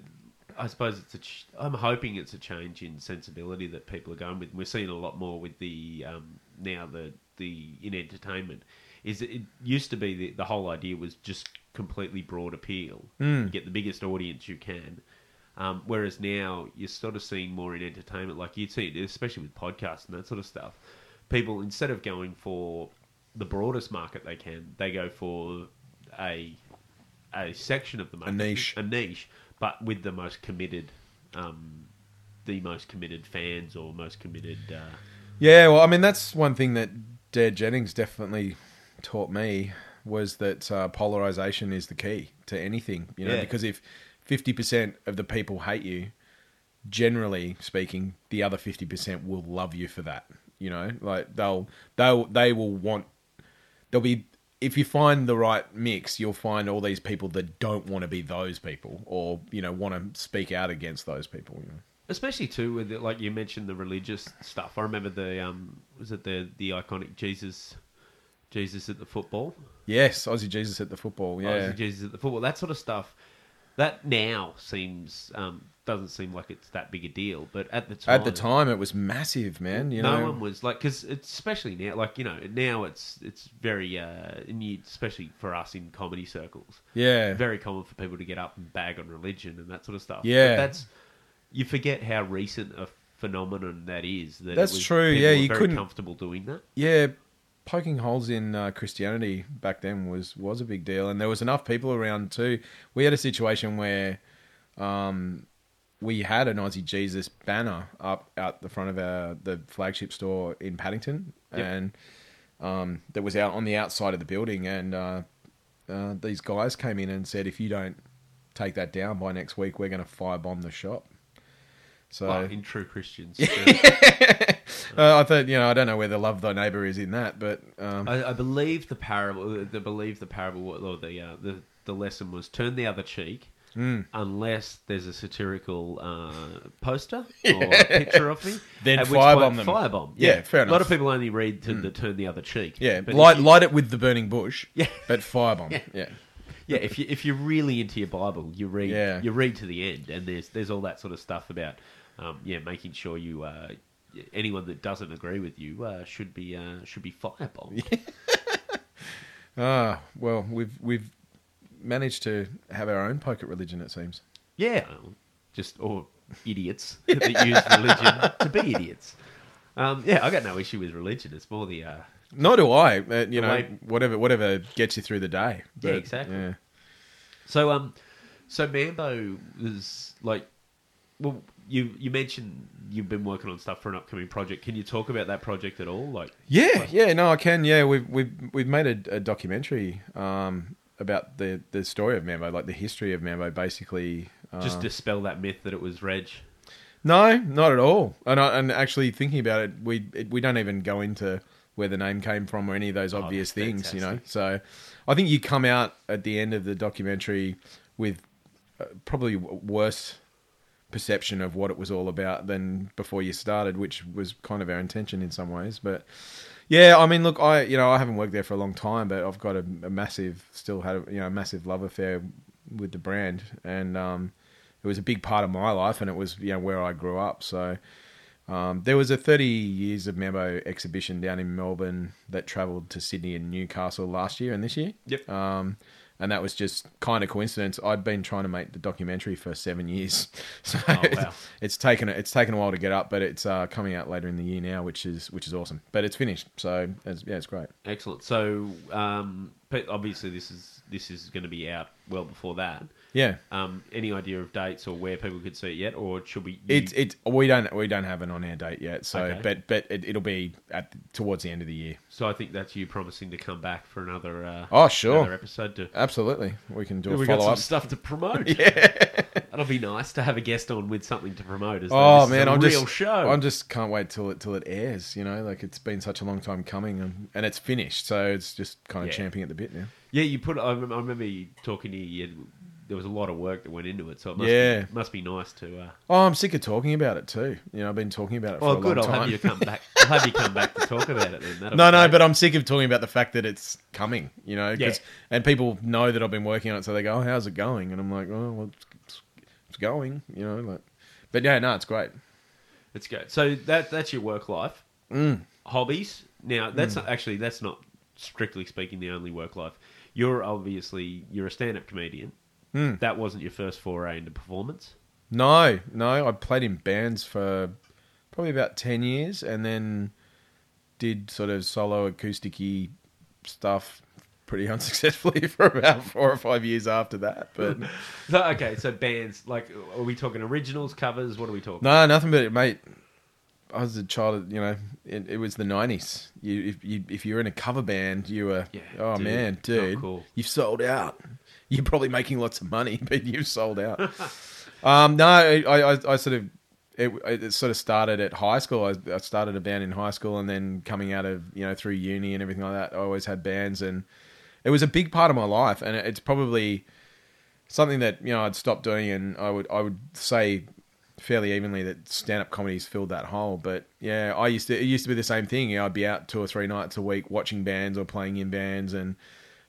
I suppose it's a. Ch- I'm hoping it's a change in sensibility that people are going with. We're seeing a lot more with the um, now the the in entertainment. Is that it used to be the, the whole idea was just completely broad appeal, get the biggest audience you can. Um, whereas now you're sort of seeing more in entertainment, like you'd see, it, especially with podcasts and that sort of stuff. People instead of going for the broadest market they can, they go for a a section of the market, niche. a niche, but with the most committed, um, the most committed fans or most committed. Uh, Yeah, well, I mean, that's one thing that Dare Jennings definitely taught me was that uh, polarization is the key to anything. You know, Yeah. because if fifty percent of the people hate you, generally speaking, the other fifty percent will love you for that. You know, like they'll they'll they will want they'll be if you find the right mix, you'll find all these people that don't want to be those people or you know want to speak out against those people. You know. especially too with the, like you mentioned the religious stuff. I remember the um, was it the the iconic Jesus, Jesus at the football. Yes, Aussie Jesus at the football. Yeah, Obviously Jesus at the football, that sort of stuff. That now seems um, doesn't seem like it's that big a deal, but at the time, At the time, it was massive, man. You no know, one was like because especially now, like you know, now it's it's very uh, and you, especially for us in comedy circles, yeah, very common for people to get up and bag on religion and that sort of stuff. Yeah. but that's you forget how recent a phenomenon that is. That That's was- true, yeah, you couldn't- comfortable doing that. yeah. Poking holes in uh, Christianity back then was was a big deal, and there was enough people around too. We had a situation where um, we had an Aussie Jesus banner up out the front of our the flagship store in Paddington, Yep. and um, that was out on the outside of the building, and uh, uh, these guys came in and said, if you don't take that down by next week, we're going to firebomb the shop. So in true Christians, uh, I thought, you know, I don't know where the love thy neighbor is in that, but um, I, I believe the parable. I believe the parable or the uh, the the lesson was turn the other cheek. Mm. Unless there's a satirical uh, poster or a picture of me, Then at which firebomb point- them. Firebomb, Yeah, fair A lot enough. of people only read to the turn the other cheek. yeah, but light if you, light it with the burning bush. Yeah. but firebomb. Yeah. Yeah, yeah, if you if you're really into your Bible, you read Yeah. you read to the end, and there's there's all that sort of stuff about um, yeah making sure you uh, anyone that doesn't agree with you uh, should be uh, should be firebombed. Ah, well, we've we've managed to have our own pocket religion. It seems. Yeah, just or idiots that use religion to be idiots. Um, yeah, I got no issue with religion. It's more the uh, Nor do I. Uh, you know, way- whatever whatever gets you through the day. Yeah, exactly. Yeah. so um, so Mambo was like, well, you you mentioned you've been working on stuff for an upcoming project. Can you talk about that project at all? Like, Yeah, yeah, no, I can. Yeah, we've we've we've made a, a documentary um, about the the story of Mambo, like the history of Mambo, basically. Uh, just dispel that myth that it was Reg. no, not at all. And I, and actually thinking about it, we it, we don't even go into where the name came from or any of those obvious that's things, you know. So I think you come out at the end of the documentary with uh, probably worse perception of what it was all about than before you started, which was kind of our intention in some ways. But yeah, I mean, look, I you know I haven't worked there for a long time, but I've got a, a massive, still had a, you know a massive love affair with the brand, and um, it was a big part of my life, and it was you know where I grew up. So um, there was a 30 years of Mambo exhibition down in Melbourne that travelled to Sydney and Newcastle last year and this year. Yep. Um, and that was just kind of coincidence. I'd been trying to make the documentary for seven years, so Oh, wow. it's taken it's taken a while to get up, but it's uh, coming out later in the year now, which is which is awesome. But it's finished, so it's, yeah, it's great. Excellent. So, um, obviously, this is this is going to be out well before that. Yeah, Um, any idea of dates or where people could see it yet, or should we? It's it we don't we don't have an on air date yet, so Okay. but but it, it'll be at towards the end of the year. so I think that's you promising to come back for another. Uh, Oh, sure. another episode to. Absolutely, we can do a we got some up. stuff to promote. yeah, that'll be nice to have a guest on with something to promote. As Oh man, a I'm real just show. I'm just can't wait till it till it airs. You know, like it's been such a long time coming, and, and it's finished, so it's just kind of Yeah. champing at the bit now. Yeah, you put. I remember, I remember you talking to you. There was a lot of work that went into it, so it must Yeah. be, must be nice to. Uh, Oh, I'm sick of talking about it too. You know, I've been talking about it for well, a good. long I'll time. have you come back. I'll have you come back to talk about it then. That'll no, no, great. but I'm sick of talking about the fact that it's coming. You know, Yeah. and people know that I've been working on it, so they go, "Oh, how's it going?" And I'm like, "Oh, well, it's, it's, going." You know, like, but yeah, no, it's great. It's good. So that that's your work life. Mm. Hobbies. Now that's not actually that's not strictly speaking the only work life. You're obviously you're a stand up comedian. Mm. That wasn't your first foray into performance. No, no, I played in bands for probably about ten years, and then did sort of solo acousticy stuff pretty unsuccessfully for about four or five years after that. But So okay, so bands like are we talking originals, covers? What are we talking? no, nothing but it, mate. I was a child, you know. It, it was the nineties. You, if you if you're in a cover band, you were. Yeah, oh dude, man, dude, cool. you've sold out. You're probably making lots of money, but you've sold out. um, no, I, I, I sort of. It, it sort of started at high school. I, I started a band in high school, and then coming out of you know through uni and everything like that, I always had bands, and it was a big part of my life. And it's probably something that you know I'd stopped doing, and I would I would say fairly evenly that stand up comedy's filled that hole. But yeah, I used to it used to be the same thing. You know, I'd be out two or three nights a week watching bands or playing in bands, and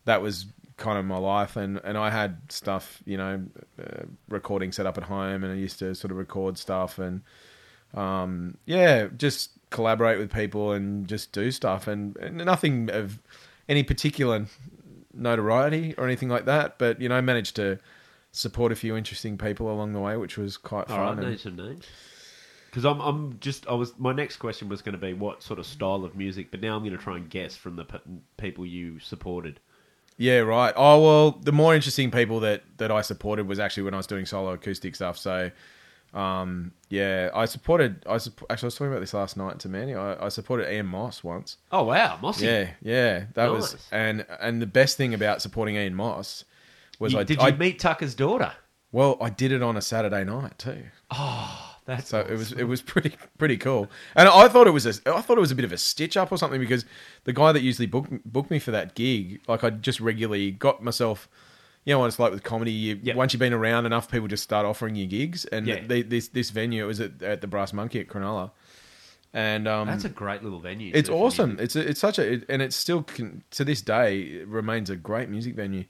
that was kind of my life. And and I had stuff, you know, uh, recording set up at home, and I used to sort of record stuff and um, yeah, just collaborate with people and just do stuff, and, and nothing of any particular notoriety or anything like that. But you know, managed to support a few interesting people along the way, which was quite All right, fun. and- name some names. Because I'm, I'm just, I was. My next question was going to be what sort of style of music, but now I'm going to try and guess from the p- people you supported. Yeah, right. Oh well, the more interesting people that that I supported was actually when I was doing solo acoustic stuff. So, um, yeah, I supported. I supp- actually I was talking about this last night to Manny. I, I supported Ian Moss once. Oh wow, Mossy. Yeah, yeah, that was and and the best thing about supporting Ian Moss was You- I did you I, meet Tucker's daughter? well I did it on a Saturday night too. That's So it was it was pretty pretty cool, and I thought it was a I thought it was a bit of a stitch up or something because the guy that usually booked booked me for that gig, like I just regularly got myself, you know what it's like with comedy. You, Yeah. Once you've been around enough, people just start offering you gigs, and Yeah. this this venue it was at, at the Brass Monkey at Cronulla, and um, That's a great little venue. it's awesome. It's a, it's such a it, and it still can, to this day it remains a great music venue.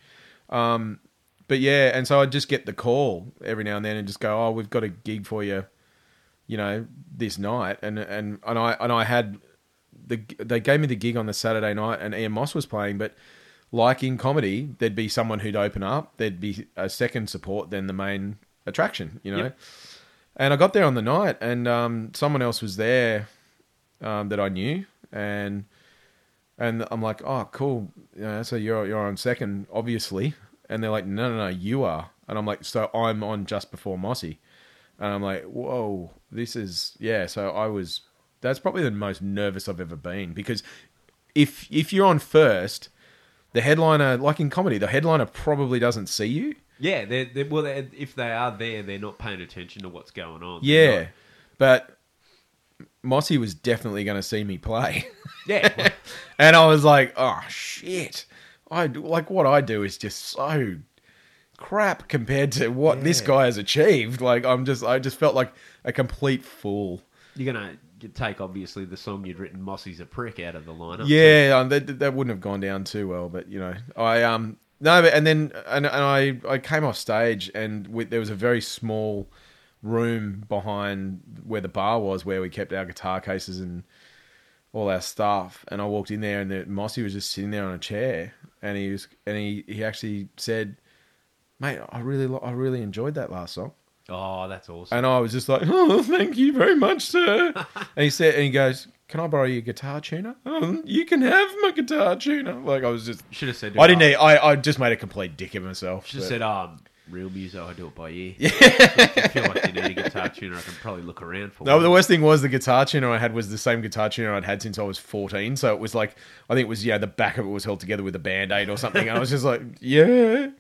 Um, but yeah, and so I'd just get the call every now and then and just go, "Oh, we've got a gig for you, you know, this night." And and and I and I had the they gave me the gig on the Saturday night, and Ian Moss was playing, but. Like in comedy, there'd be someone who'd open up. There'd be a second support then the main attraction, you know. Yep. And I got there on the night, and um, someone else was there um, that I knew, and and I'm like, oh, cool. You know, so you're you're on second, obviously. And they're like, no, no, no, you are. And I'm like, so I'm on just before Mossy. And I'm like, whoa, this is yeah. So I was. That's probably the most nervous I've ever been because if if you're on first, the headliner, like in comedy, the headliner probably doesn't see you. yeah. They're, they're, well, they're, if they are there, they're not paying attention to what's going on. Yeah, not- but Mossy was definitely going to see me play. yeah. and I was like, oh shit! I like what I do is just so crap compared to what this guy has achieved. Like I'm just, I just felt like a complete fool. You're gonna take obviously the song you'd written, "Mossy's a prick," out of the lineup. Yeah, um, that that wouldn't have gone down too well, but you know, I um no, but and then and, and I I came off stage and we, there was a very small room behind where the bar was where we kept our guitar cases and all our stuff, and I walked in there, and the Mossy was just sitting there on a chair, and he was, and he, he actually said, "Mate, I really, lo- I really enjoyed that last song." Oh, that's awesome. And I was just like, "Oh, thank you very much, sir." and he said, and he goes, "Can I borrow your guitar tuner?" Oh, you can have my guitar tuner. Like I was just, Should have said. I didn't. need- I, I just made a complete dick of myself. Should have but- said, um, real music, I do it by ear. if I feel like you need a guitar tuner, I can probably look around for No, one. the worst thing was the guitar tuner I had was the same guitar tuner I'd had since I was 14. So it was like, I think it was, yeah, the back of it was held together with a band aid or something. And I was just like, yeah,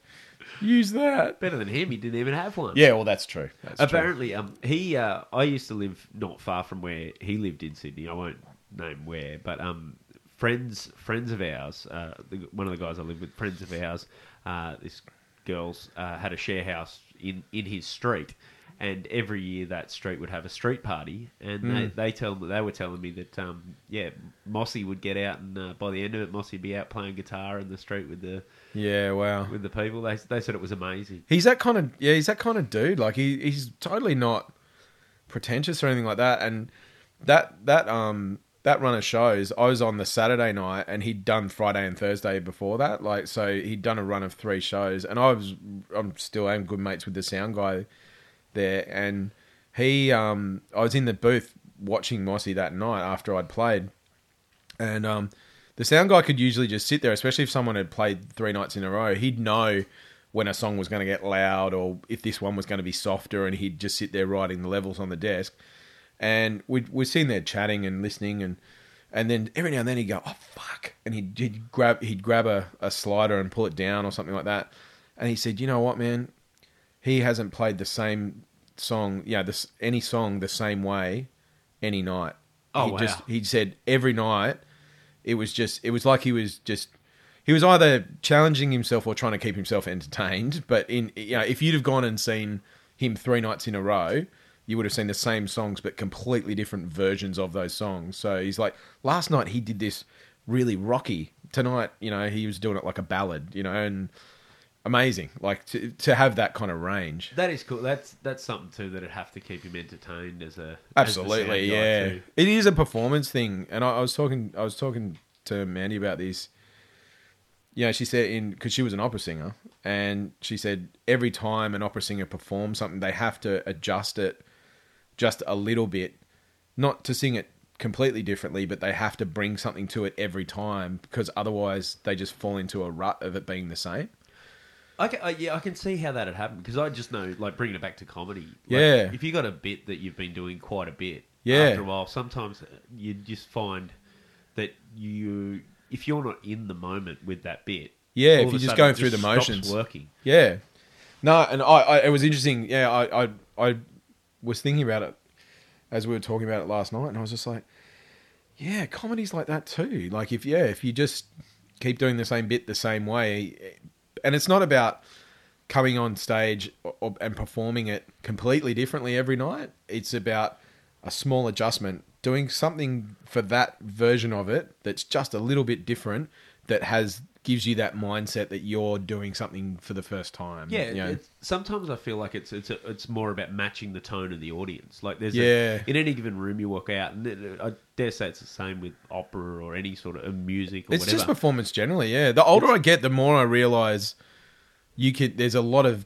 use that. Better than him, he didn't even have one. Yeah, well, that's true. That's true. Apparently, um, he, uh, I used to live not far from where he lived in Sydney. I won't name where, but um, friends, friends of ours, uh, the, one of the guys I live with, friends of ours, uh, this girls uh, had a share house in in his street. And every year that street would have a street party, and they, they tell they were telling me that um, yeah, Mossy would get out, and uh, by the end of it, Mossy would be out playing guitar in the street with the Yeah, wow. with the people. They they said it was amazing. He's that kind of, yeah, he's that kind of dude. Like, he, he's totally not pretentious or anything like that. And that, that, um, that run of shows, I was on the Saturday night and he'd done Friday and Thursday before that. Like, so he'd done a run of three shows and I was, I'm still am good mates with the sound guy there. And he, um, I was in the booth watching Mossy that night after I'd played. And, um, the sound guy could usually just sit there, especially if someone had played three nights in a row. He'd know when a song was going to get loud or if this one was going to be softer, and he'd just sit there writing the levels on the desk. And we'd we're sitting there chatting and listening, and and then every now and then he'd go, "Oh fuck," and he'd, he'd grab he'd grab a, a slider and pull it down or something like that. And he said, "You know what, man? He hasn't played the same song, yeah, this any song the same way any night. Oh, he wow. just he said every night it was just it was like he was just he was either challenging himself or trying to keep himself entertained. But in you know, if you'd have gone and seen him three nights in a row, you would have seen the same songs but completely different versions of those songs. So he's like, last night he did this really rocky. Tonight, you know, he was doing it like a ballad, you know, and amazing. Like to to have that kind of range. That is cool. That's that's something too that'd have to keep him entertained as a Absolutely, as the sound guy yeah. It is a performance thing, and I, I was talking, I was talking to Mandy about this. You know, she said in because she was an opera singer, and she said every time an opera singer performs something, they have to adjust it just a little bit, not to sing it completely differently, but they have to bring something to it every time because otherwise they just fall into a rut of it being the same. I can, uh, yeah, I can see how that had happened because I just know, like, bringing it back to comedy. like, Yeah. if you got a bit that you've been doing quite a bit, Yeah. after a while, sometimes you just find that you, if you're not in the moment with that bit, Yeah, all if of you're just sudden going it through the stops motions. working. Yeah. No, and I, I it was interesting. Yeah, I, I I was thinking about it as we were talking about it last night, and I was just like, yeah, comedy's like that too. Like if yeah, if you just keep doing the same bit the same way, and it's not about coming on stage or, and performing it completely differently every night. It's about a small adjustment, doing something for that version of it that's just a little bit different that has gives you that mindset that you're doing something for the first time. Yeah, you know? it's, sometimes I feel like it's it's a, it's more about matching the tone of the audience. Like there's Yeah. a, in any given room you walk out, and I dare say it's the same with opera or any sort of uh, music or It's whatever. just performance generally. Yeah, the older I get, the more I realize you could. There's a lot of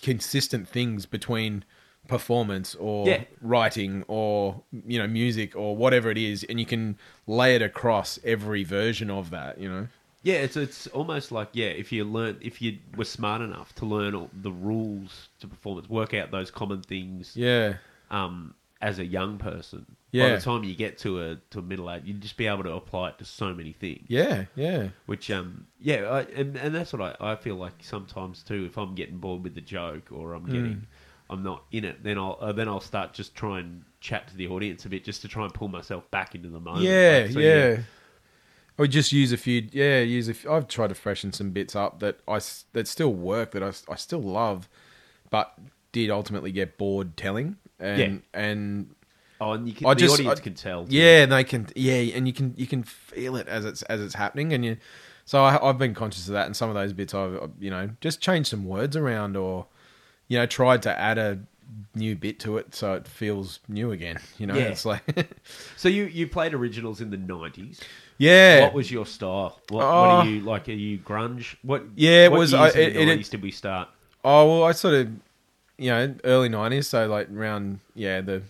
consistent things between performance or Yeah. writing or you know music or whatever it is, and you can lay it across every version of that. You know. Yeah, it's it's almost like yeah, if you learn if you were smart enough to learn all the rules to performance, work out those common things Yeah. um, as a young person. By the time you get to a to a middle age, you'd just be able to apply it to so many things. Yeah. Yeah. Which um yeah, I, and and that's what I, I feel like sometimes too. If I'm getting bored with the joke or I'm Hmm. getting I'm not in it, then I'll uh, then I'll start just try and chat to the audience a bit just to try and pull myself back into the moment. Yeah, Like, so, yeah. Or just use a few. Yeah, use a few. I've tried to freshen some bits up that I that still work that I, I still love, but did ultimately get bored telling. And Yeah. and Oh, and you can, I the just audience I- can tell. too. Yeah, and they can. Yeah, and you can you can feel it as it's as it's happening, and you. So I, I've been conscious of that, and some of those bits I've you know just changed some words around, or you know tried to add a new bit to it, so it feels new again. You know, Yeah. it's like So you you played originals in the nineties. Yeah, What was your style? What, what Oh. are you like? Are you grunge? What? Yeah, it what was- Years I- in it- the it- 90s did we start? Oh well, I sort of, you know, early nineties, so like around yeah the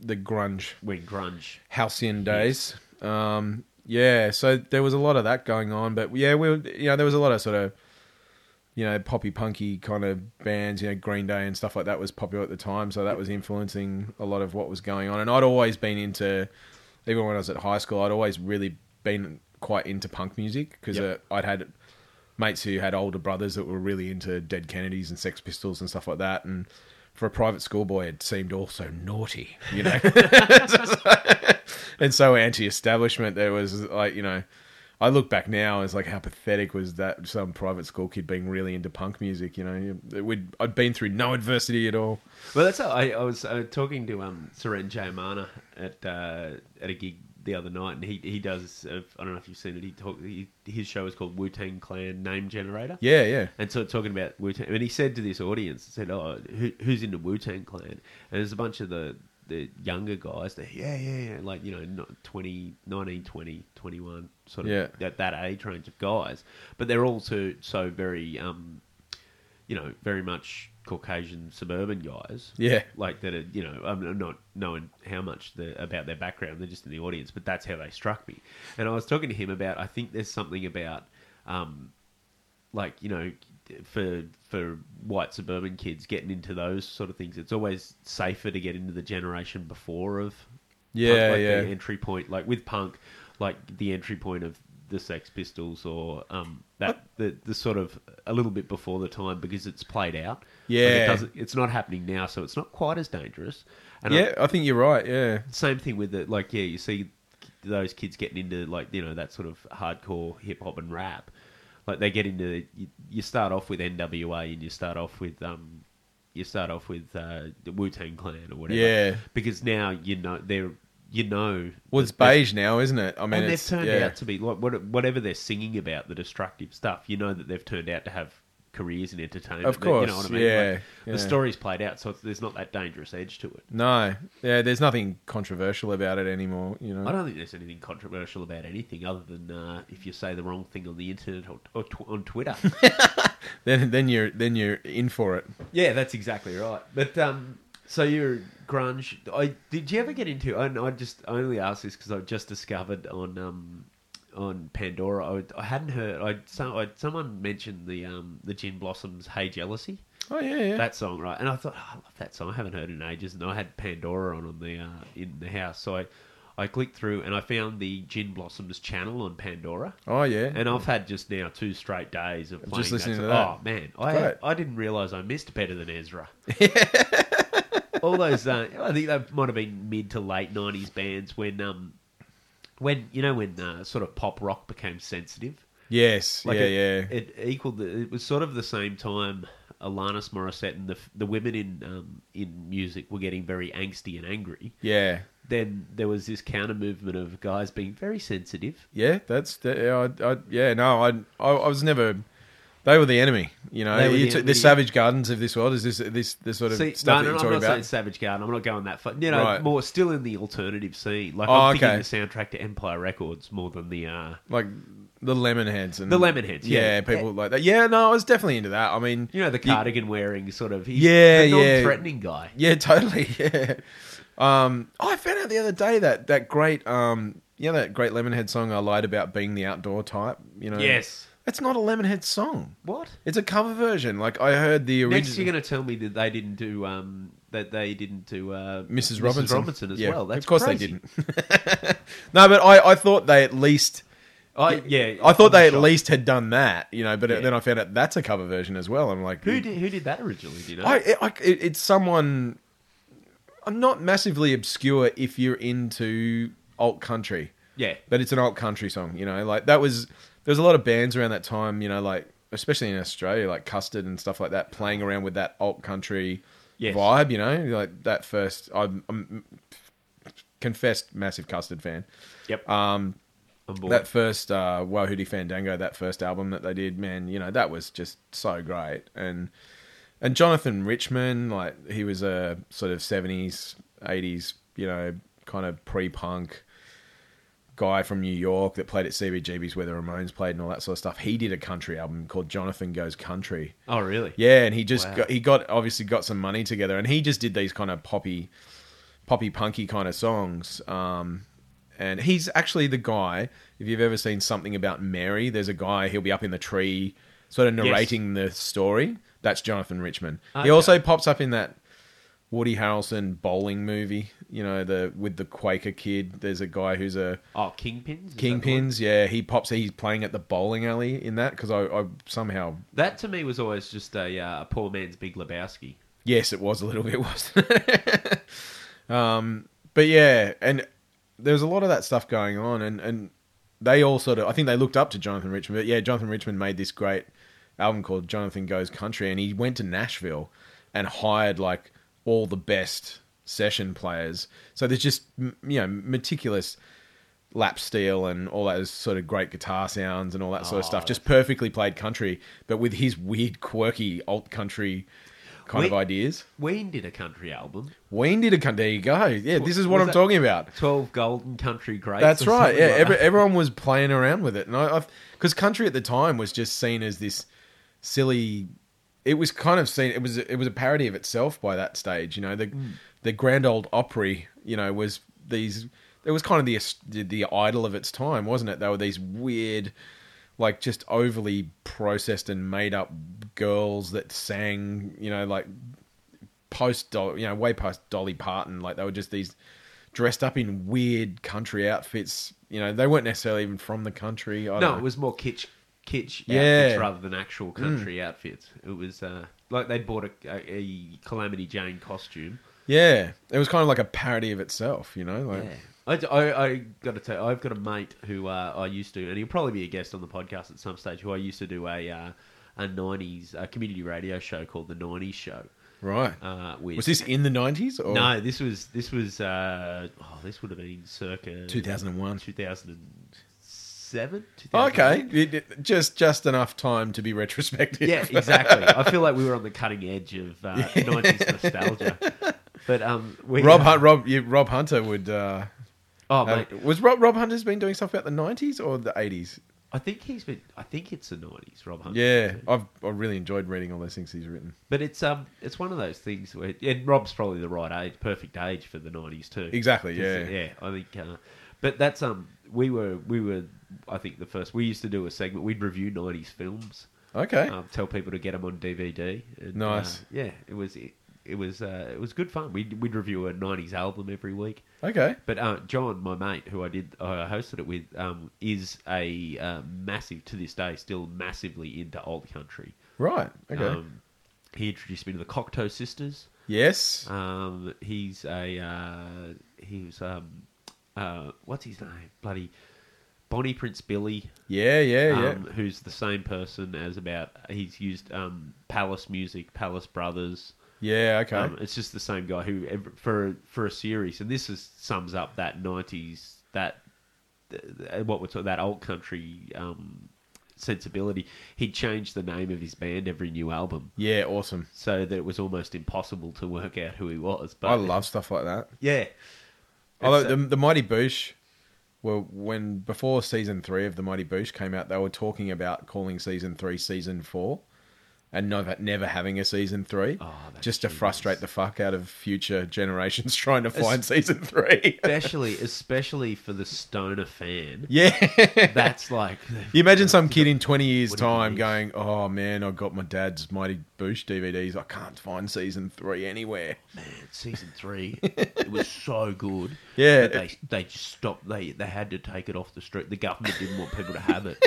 the grunge When grunge. halcyon days. Um, yeah, so there was a lot of that going on, but yeah, we were, you know there was a lot of sort of you know poppy punky kind of bands, you know Green Day and stuff like that was popular at the time, so that was influencing a lot of what was going on. And I'd always been into, even when I was at high school, I'd always really been quite into punk music because Yep. uh, I'd had mates who had older brothers that were really into Dead Kennedys and Sex Pistols and stuff like that. And for a private schoolboy, it seemed also naughty, you know, and so anti-establishment. There was like, you know, I look back now as like how pathetic was that some private school kid being really into punk music. You know, we'd I'd been through no adversity at all. Well, that's how I, I was uh, talking to um Seren Jayamana at uh, at a gig the other night, and he he does. Uh, I don't know if you've seen it. He talk. He, his show is called Wu Tang Clan Name Generator. Yeah, yeah, And so talking about Wu Tang, and he said to this audience, said, "Oh, who, who's into Wu Tang Clan?" And there's a bunch of the the younger guys. That yeah, yeah, yeah, like you know, not 20, 19, 20, 21, sort of Yeah. that that age range of guys. But they're all so so very, um, you know, very much Caucasian suburban guys. yeah, Like that, are, you know, I'm not knowing how much the, about their background. They're just in the audience, but that's how they struck me. And I was talking to him about. I think there's something about, um, like you know, for for white suburban kids getting into those sort of things, it's always safer to get into the generation before of yeah, punk, like yeah. the entry point, like with punk, like the entry point of the Sex Pistols or um, that the the sort of a little bit before the time because it's played out. Like, Yeah. it doesn't, it's not happening now, so it's not quite as dangerous. And I- yeah, I think you're right. Yeah, same thing with it. like, yeah, you see those kids getting into like you know that sort of hardcore hip hop and rap. Like they get into you, you start off with NWA and you start off with um you start off with uh, the Wu Tang Clan or whatever. Yeah. because now you know they're you know well, it's beige now, isn't it? I mean, and they've turned yeah. out to be like whatever they're singing about the destructive stuff. You know that they've turned out to have careers in entertainment. Of that- you know what I mean? yeah, Like, yeah. The story's played out, so it's, there's not that dangerous edge to it. No, yeah, there's nothing controversial about it anymore. You know, I don't think there's anything controversial about anything other than uh, if you say the wrong thing on the internet or, or tw- on Twitter. then then you're then you're in for it. yeah, that's exactly right. But um, so you're grunge. I did you ever get into? I, I just I only asked this because I've just discovered on um, on Pandora. I, I hadn't heard. I some I, someone mentioned the um, the Gin Blossoms "Hey Jealousy" Oh yeah, yeah. that song, right? And I thought oh, I love that song. I haven't heard it in ages, and I had Pandora on on the uh, in the house, so I. I clicked through and I found the Gin Blossoms channel on Pandora. oh yeah. And I've had just now two straight days of playing Just listening that. to that. Oh man, I Great. I didn't realise I missed better than Ezra. All those, uh, I think they might have been mid to late nineties bands when um when you know when uh, sort of pop rock became sensitive. yes, Like yeah, it, yeah. It equaled. The, it was sort of the same time. Alanis Morissette and the the women in um, in music were getting very angsty and angry. yeah, Then there was this counter movement of guys being very sensitive. yeah. That's the, yeah, I, I, yeah. No, I, I, I was never. They were the enemy. You know, They you the t- enemy. the savage gardens of this world is this this this sort of See, stuff no, that no, you're I'm talking not saying about. Savage Garden. I'm not going that far. You know, Right. more still in the alternative scene. Like Oh, I'm thinking okay. the soundtrack to Empire Records more than the uh, Like the Lemonheads and The Lemonheads, yeah. people like that. Yeah, no, I was definitely into that. I mean, you know the cardigan wearing sort of he's Yeah, the yeah. non-threatening guy. Yeah, totally. Yeah. Um, I found out the other day that that great, um, you know, that great Lemonhead song I lied about being the outdoor type. You know, Yes. It's not a Lemonhead song. What? It's a cover version. Like I heard the original. Next, you're going to tell me that they didn't do um that they didn't do uh, Mrs. Robinson. Robinson as Yeah, well. That's of course crazy. they didn't. no, but I, I thought they at least. I yeah. I thought they at least had done that, you know. But Yeah. then I found out that's a cover version as well. I'm like, who did who did that originally? Do you know? I, it, I, it, it's someone. I'm not massively obscure if you're into alt country, yeah. but it's an alt country song. You know, like that was was a lot of bands around that time. You know, like especially in Australia, like Custard and stuff like that, playing around with that alt country Yes. vibe. You know, like that first. I'm, I'm confessed massive Custard fan. Yep. Um, that first uh, Wahooti Fandango, that first album that they did, man, you know that was just so great. And and Jonathan Richman, like he was a sort of seventies, eighties, you know, kind of pre-punk guy from New York that played at CBGB's where the Ramones played and all that sort of stuff. He did a country album called Jonathan Goes Country. Oh, really? Yeah, and he just Wow. got, he got obviously got some money together, and he just did these kind of poppy, poppy punky kind of songs. Um, and he's actually the guy. If you've ever seen something about Mary, there's a guy. He'll be up in the tree, sort of narrating the story. That's Jonathan Richman. Okay. He also pops up in that Woody Harrelson bowling movie. You know, the with the Quaker kid. There's a guy who's a Oh, Kingpins? Is that the one? Kingpins. Yeah, he pops. He's playing at the bowling alley in that because I, I somehow That to me was always just a, uh, a poor man's Big Lebowski. Yes, it was a little bit, wasn't it? um, but yeah, and there was a lot of that stuff going on, and, and they all sort of, I think they looked up to Jonathan Richman. But yeah, Jonathan Richman made this great album called Jonathan Goes Country, and he went to Nashville and hired like all the best session players. So there's just you know meticulous lap steel and all those sort of great guitar sounds and all that sort of Oh, stuff. Just perfectly played country, but with his weird, quirky alt country kind We- of ideas. Ween did a country album. Wayne did a country. There you go. Yeah, this is what Was I'm talking about. 12 Golden Country Greats. That's right. Yeah, like every, everyone was playing around with it, and I because country at the time was just seen as this silly. It was kind of seen. It was it was a parody of itself by that stage. You know, the Hmm. The Grand Ole Opry. You know, was these. It was kind of the the, idol of its time, wasn't it? They were these weird, like just overly processed and made up girls that sang. You know, like post you know way past Dolly Parton. Like they were just these dressed up in weird country outfits. You know, they weren't necessarily even from the country. I No, know. it was more kitsch, kitsch Yeah. outfits rather than actual country outfits. It was uh, like they'd bought a, a, a Calamity Jane costume. Yeah, it was kind of like a parody of itself. You know, like Yeah. I, I, I got to tell you, I've got a mate who uh, I used to, and he'll probably be a guest on the podcast at some stage, who I used to do a uh, a 90s a community radio show called The 90s Show. right. Uh, with, was this in the nineties or No, this was, this was, uh, oh, this would have been circa two thousand and one? 2007? Okay, It- it- just just enough time to be retrospective. Yeah, exactly. I feel like we were on the cutting edge of uh, 90s nostalgia. But um, we, Rob uh, Hunt, Rob you, Rob Hunter would. Uh, Oh, have- mate, was Rob Rob Hunter's been doing stuff about the nineties or the eighties? I think he's been. I think it's the 90s, Rob Hunter. Yeah, I've I really enjoyed reading all those things he's written. But it's um, it's one of those things where, and Rob's probably the right age, perfect age for the nineties too. Exactly, yeah. yeah. I think, uh, but that's um, we were we were, I think the first we used to do a segment. We'd review nineties films, Okay, um, tell people to get them on DVD. And, Nice. uh, yeah, it was it, was uh, it was good fun. We'd we'd review a nineties album every week. okay, But uh, John, my mate, who I did I hosted it with, um, is a uh, massive to this day, still massively into alt country. right, okay, Um, he introduced me to the Cocteau Sisters. yes, Um, he's a uh, he was um, uh, what's his name? Bloody Bonnie Prince Billy, yeah, yeah, yeah. um, who's the same person as about he's used um, Palace Music, Palace Brothers. Yeah, okay. Um, it's just the same guy who for for a series, and this is sums up that nineties that th- th- what we're talking that alt country um, sensibility. He changed the name of his band every new album, yeah, awesome. so that it was almost impossible to work out who he was. But I love stuff like that. yeah. Although It's, uh, the, the Mighty Boosh, well, when before season three of the Mighty Boosh came out, they were talking about calling season three season four, and never never having a season three, Oh, just to genius. frustrate the fuck out of future generations trying to Es- find season three. especially especially for the stoner fan, yeah, that's like You imagine some kid in 20 years' What do you time going, Oh man, I got my dad's Mighty Boosh DVDs. I can't find season three anywhere. man, season three, it was so good. Yeah. but they they just stopped. They they had to take it off the street. The government didn't want people to have it.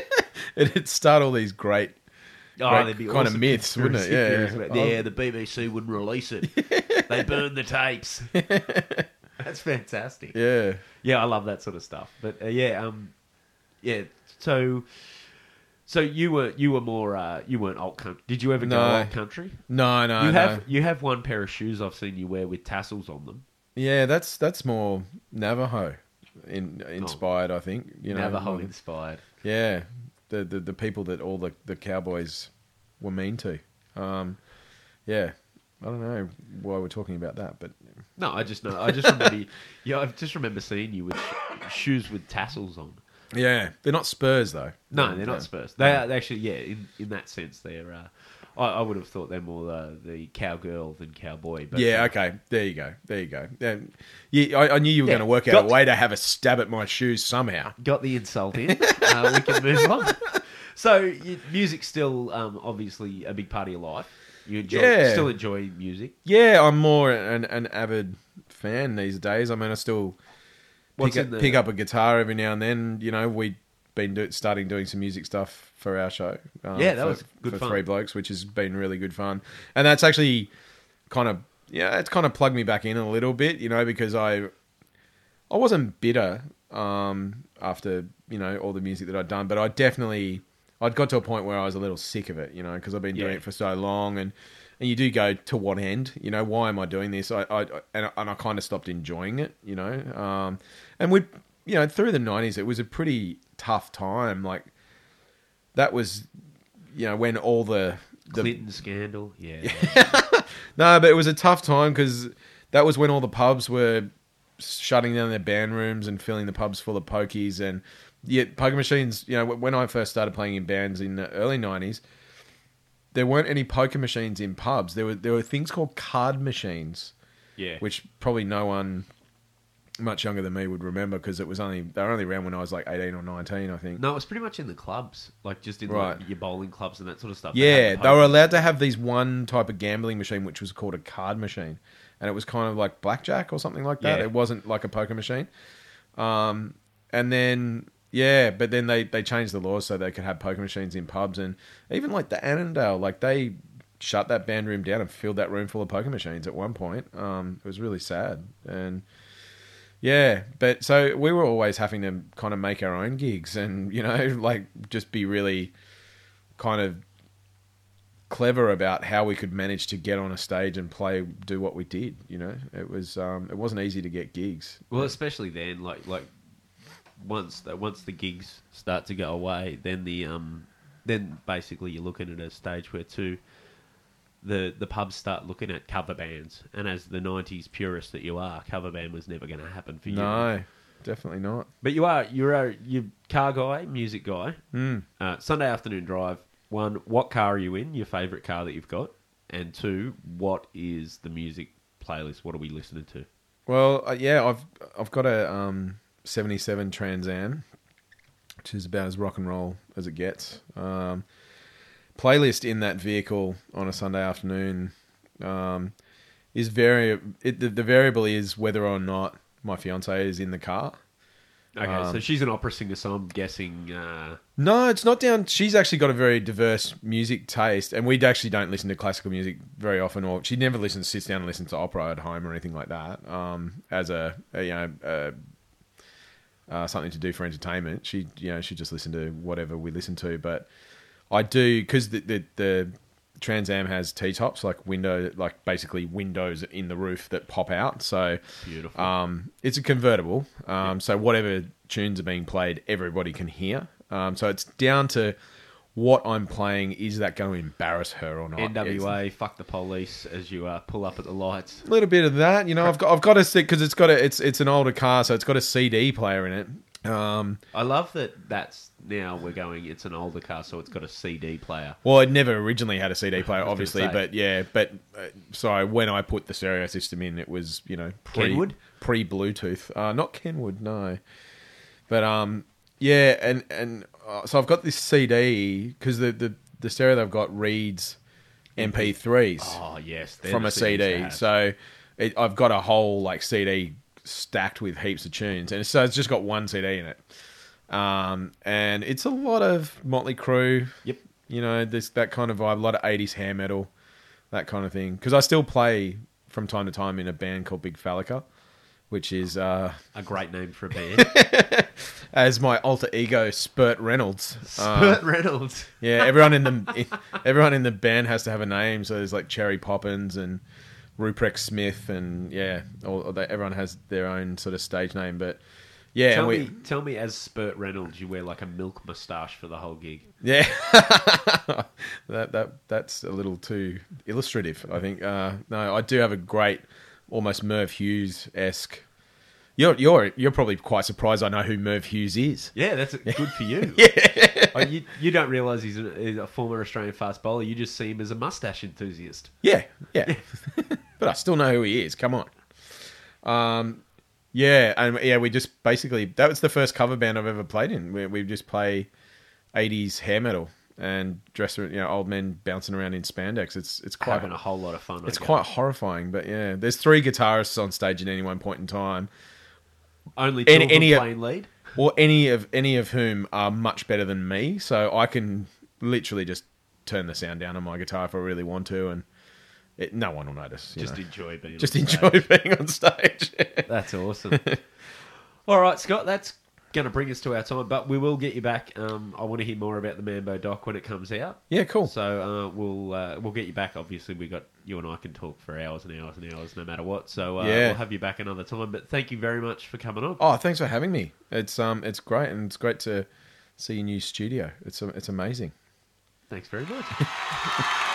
It'd start all these great. Oh, there'd be kind of awesome myths, wouldn't it? Yeah, yeah. Oh. yeah. The BBC wouldn't release it. they burned the tapes. That's fantastic. Yeah. Yeah, I love that sort of stuff. But uh, yeah, um, yeah. So, so you were you were more uh, you weren't alt country. Did you ever go No. alt country? No, no, you no. have you have one pair of shoes I've seen you wear with tassels on them. Yeah, that's that's more Navajo in, inspired, I think. You know, Navajo inspired. Yeah, the, the the people that all the, the cowboys were mean to. Um, yeah, I don't know why we're talking about that, but No, I just know. I just remember. yeah, I just remember seeing you with shoes with tassels on. yeah, they're not Spurs though. No, they're not Spurs. They are they actually, yeah. In, in that sense, they're. Uh, I, I would have thought they're more uh, the cowgirl than cowboy. But Yeah, okay. There you go. There you go. Yeah, yeah, I, I knew you were Yeah, going to work out got a way to have a stab at my shoes somehow. got the insult in. uh, we can move on. So, music's still um, obviously a big part of your life. You enjoy, Yeah. still enjoy music. Yeah, I'm more an, an avid fan these days. I mean, I still What's pick, in up, the- pick up a guitar every now and then. You know, we've been do, starting doing some music stuff for our show. um, Yeah, that for, was good for fun. Three Blokes, which has been really good fun. And that's actually kind of yeah, it's kind of plugged me back in a little bit. You know, because I I wasn't bitter um, after you know all the music that I'd done, but I definitely I'd got to a point where I was a little sick of it. You know, because I've been doing it for so long and. And you do go to what end? You know, why am I doing this? I, I and, and I kind of stopped enjoying it. You know, um, and we, you know, through the nineties, it was a pretty tough time. Like that was, you know, when all the the Clinton scandal. Yeah. no, but it was a tough time because that was when all the pubs were shutting down their band rooms and filling the pubs full of pokies and yeah, poker machines. You know, when I first started playing in bands in the early nineties, there weren't any poker machines in pubs. There were there were things called card machines, yeah. which probably no one much younger than me would remember because it was only they were only around when I was like eighteen or nineteen, I think. No, it was pretty much in the clubs, like just in Right. like, your bowling clubs and that sort of stuff. Yeah, had they were allowed to have these one type of gambling machine, which was called a card machine, and it was kind of like blackjack or something like that. Yeah. It wasn't like a poker machine. Um, and then yeah, but then they they changed the laws so they could have poker machines in pubs, and even like the Annandale, like they shut that band room down and filled that room full of poker machines at one point. Um, it was really sad and. Yeah, but so we were always having to kind of make our own gigs and, you know, like just be really kind of clever about how we could manage to get on a stage and play do what we did, you know. It was um it wasn't easy to get gigs. Well, especially then, like like once the, once the gigs start to go away, then the um then basically you're looking at a stage where too the the pubs start looking at cover bands, and as the '90s purist that you are, cover band was never going to happen for you. No, definitely not. but you are you're a you car guy, music guy. Mm. Uh, Sunday afternoon drive. One, what car are you in? Your favourite car that you've got, and two, what is the music playlist? What are we listening to? Well, uh, yeah, I've I've got a um 77 Trans Am, which is about as rock and roll as it gets. Um, playlist in that vehicle on a Sunday afternoon um, is very. It, the, the variable is whether or not my fiance is in the car. Okay, so Um, she's an opera singer, so I'm guessing. Uh, No, it's not down. She's actually got a very diverse music taste, and we actually don't listen to classical music very often. Or she never listens, sits down and listens to opera at home or anything like that. Um, as a, a you know. Uh, uh, something to do for entertainment. She, you know, she just listen to whatever we listen to. But I do because the, the the Trans Am has T tops, like window, like basically windows in the roof that pop out. So Beautiful. um, it's a convertible. Um, So whatever tunes are being played, everybody can hear. Um, so it's down to what I'm playing. Is that going to embarrass her or not? It's NWA, fuck the police as you uh, pull up at the lights. a little bit of that. You know, I've got I've got to see because it's got a it's it's an older car, so it's got a CD player in it. Um, I love that that's now we're going, it's an older car, so it's got a CD player. well, it never originally had a CD player, obviously, but yeah, but uh, sorry, when I put the stereo system in, it was you know pre Kenwood? pre Bluetooth, uh, not Kenwood, no, but um, yeah, and and uh, so I've got this CD because the, the the stereo they've got reads MP3s Oh, yes. from a CD. So it, I've got a whole like CD stacked with heaps of tunes, and so it's just got one CD in it. Um, and it's a lot of Motley Crue. Yep. You know, this that kind of vibe, a lot of '80s hair metal, that kind of thing. Because I still play from time to time in a band called Big Phallica, which is uh, A great name for a band. as my alter ego Spurt Reynolds. Uh, Spurt Reynolds. yeah, everyone in the everyone in the band has to have a name. So there's like Cherry Poppins and Ruprecht Smith, and yeah, all, they, everyone has their own sort of stage name. But Yeah, Tell we, me, tell me, as Spurt Reynolds, you wear like a milk moustache for the whole gig. Yeah, that that that's a little too illustrative. I think. Uh, no, I do have a great, almost Merv Hughes esque. You're you're you're probably quite surprised. I know who Merv Hughes is. Yeah, that's good for you. yeah, oh, you, you don't realise he's a, he's a former Australian fast bowler. You just see him as a mustache enthusiast. Yeah, yeah. but I still know who he is. Come on. Um, yeah, and yeah, we just basically that was the first cover band I've ever played in. We we just play '80s hair metal and dress, you know, old men bouncing around in spandex. It's it's quite Having a whole lot of fun. It's quite horrifying, but yeah, there's three guitarists on stage at any one point in time, only two any- of them any- playing lead. or any of any of whom are much better than me. So I can literally just turn the sound down on my guitar if I really want to, and it, no one will notice. you Just know. enjoy being. just on enjoy stage. being on stage. That's awesome. All right, Scott, that's going to bring us to our time, but we will get you back. Um, I want to hear more about the Mambo doc when it comes out. yeah, cool. So uh, we'll uh, we'll get you back. Obviously, we got you and I can talk for hours and hours and hours, no matter what. So uh, Yeah. we'll have you back another time. But thank you very much for coming on. Oh, thanks for having me. It's um, it's great, and it's great to see your new studio. It's it's amazing. Thanks very much.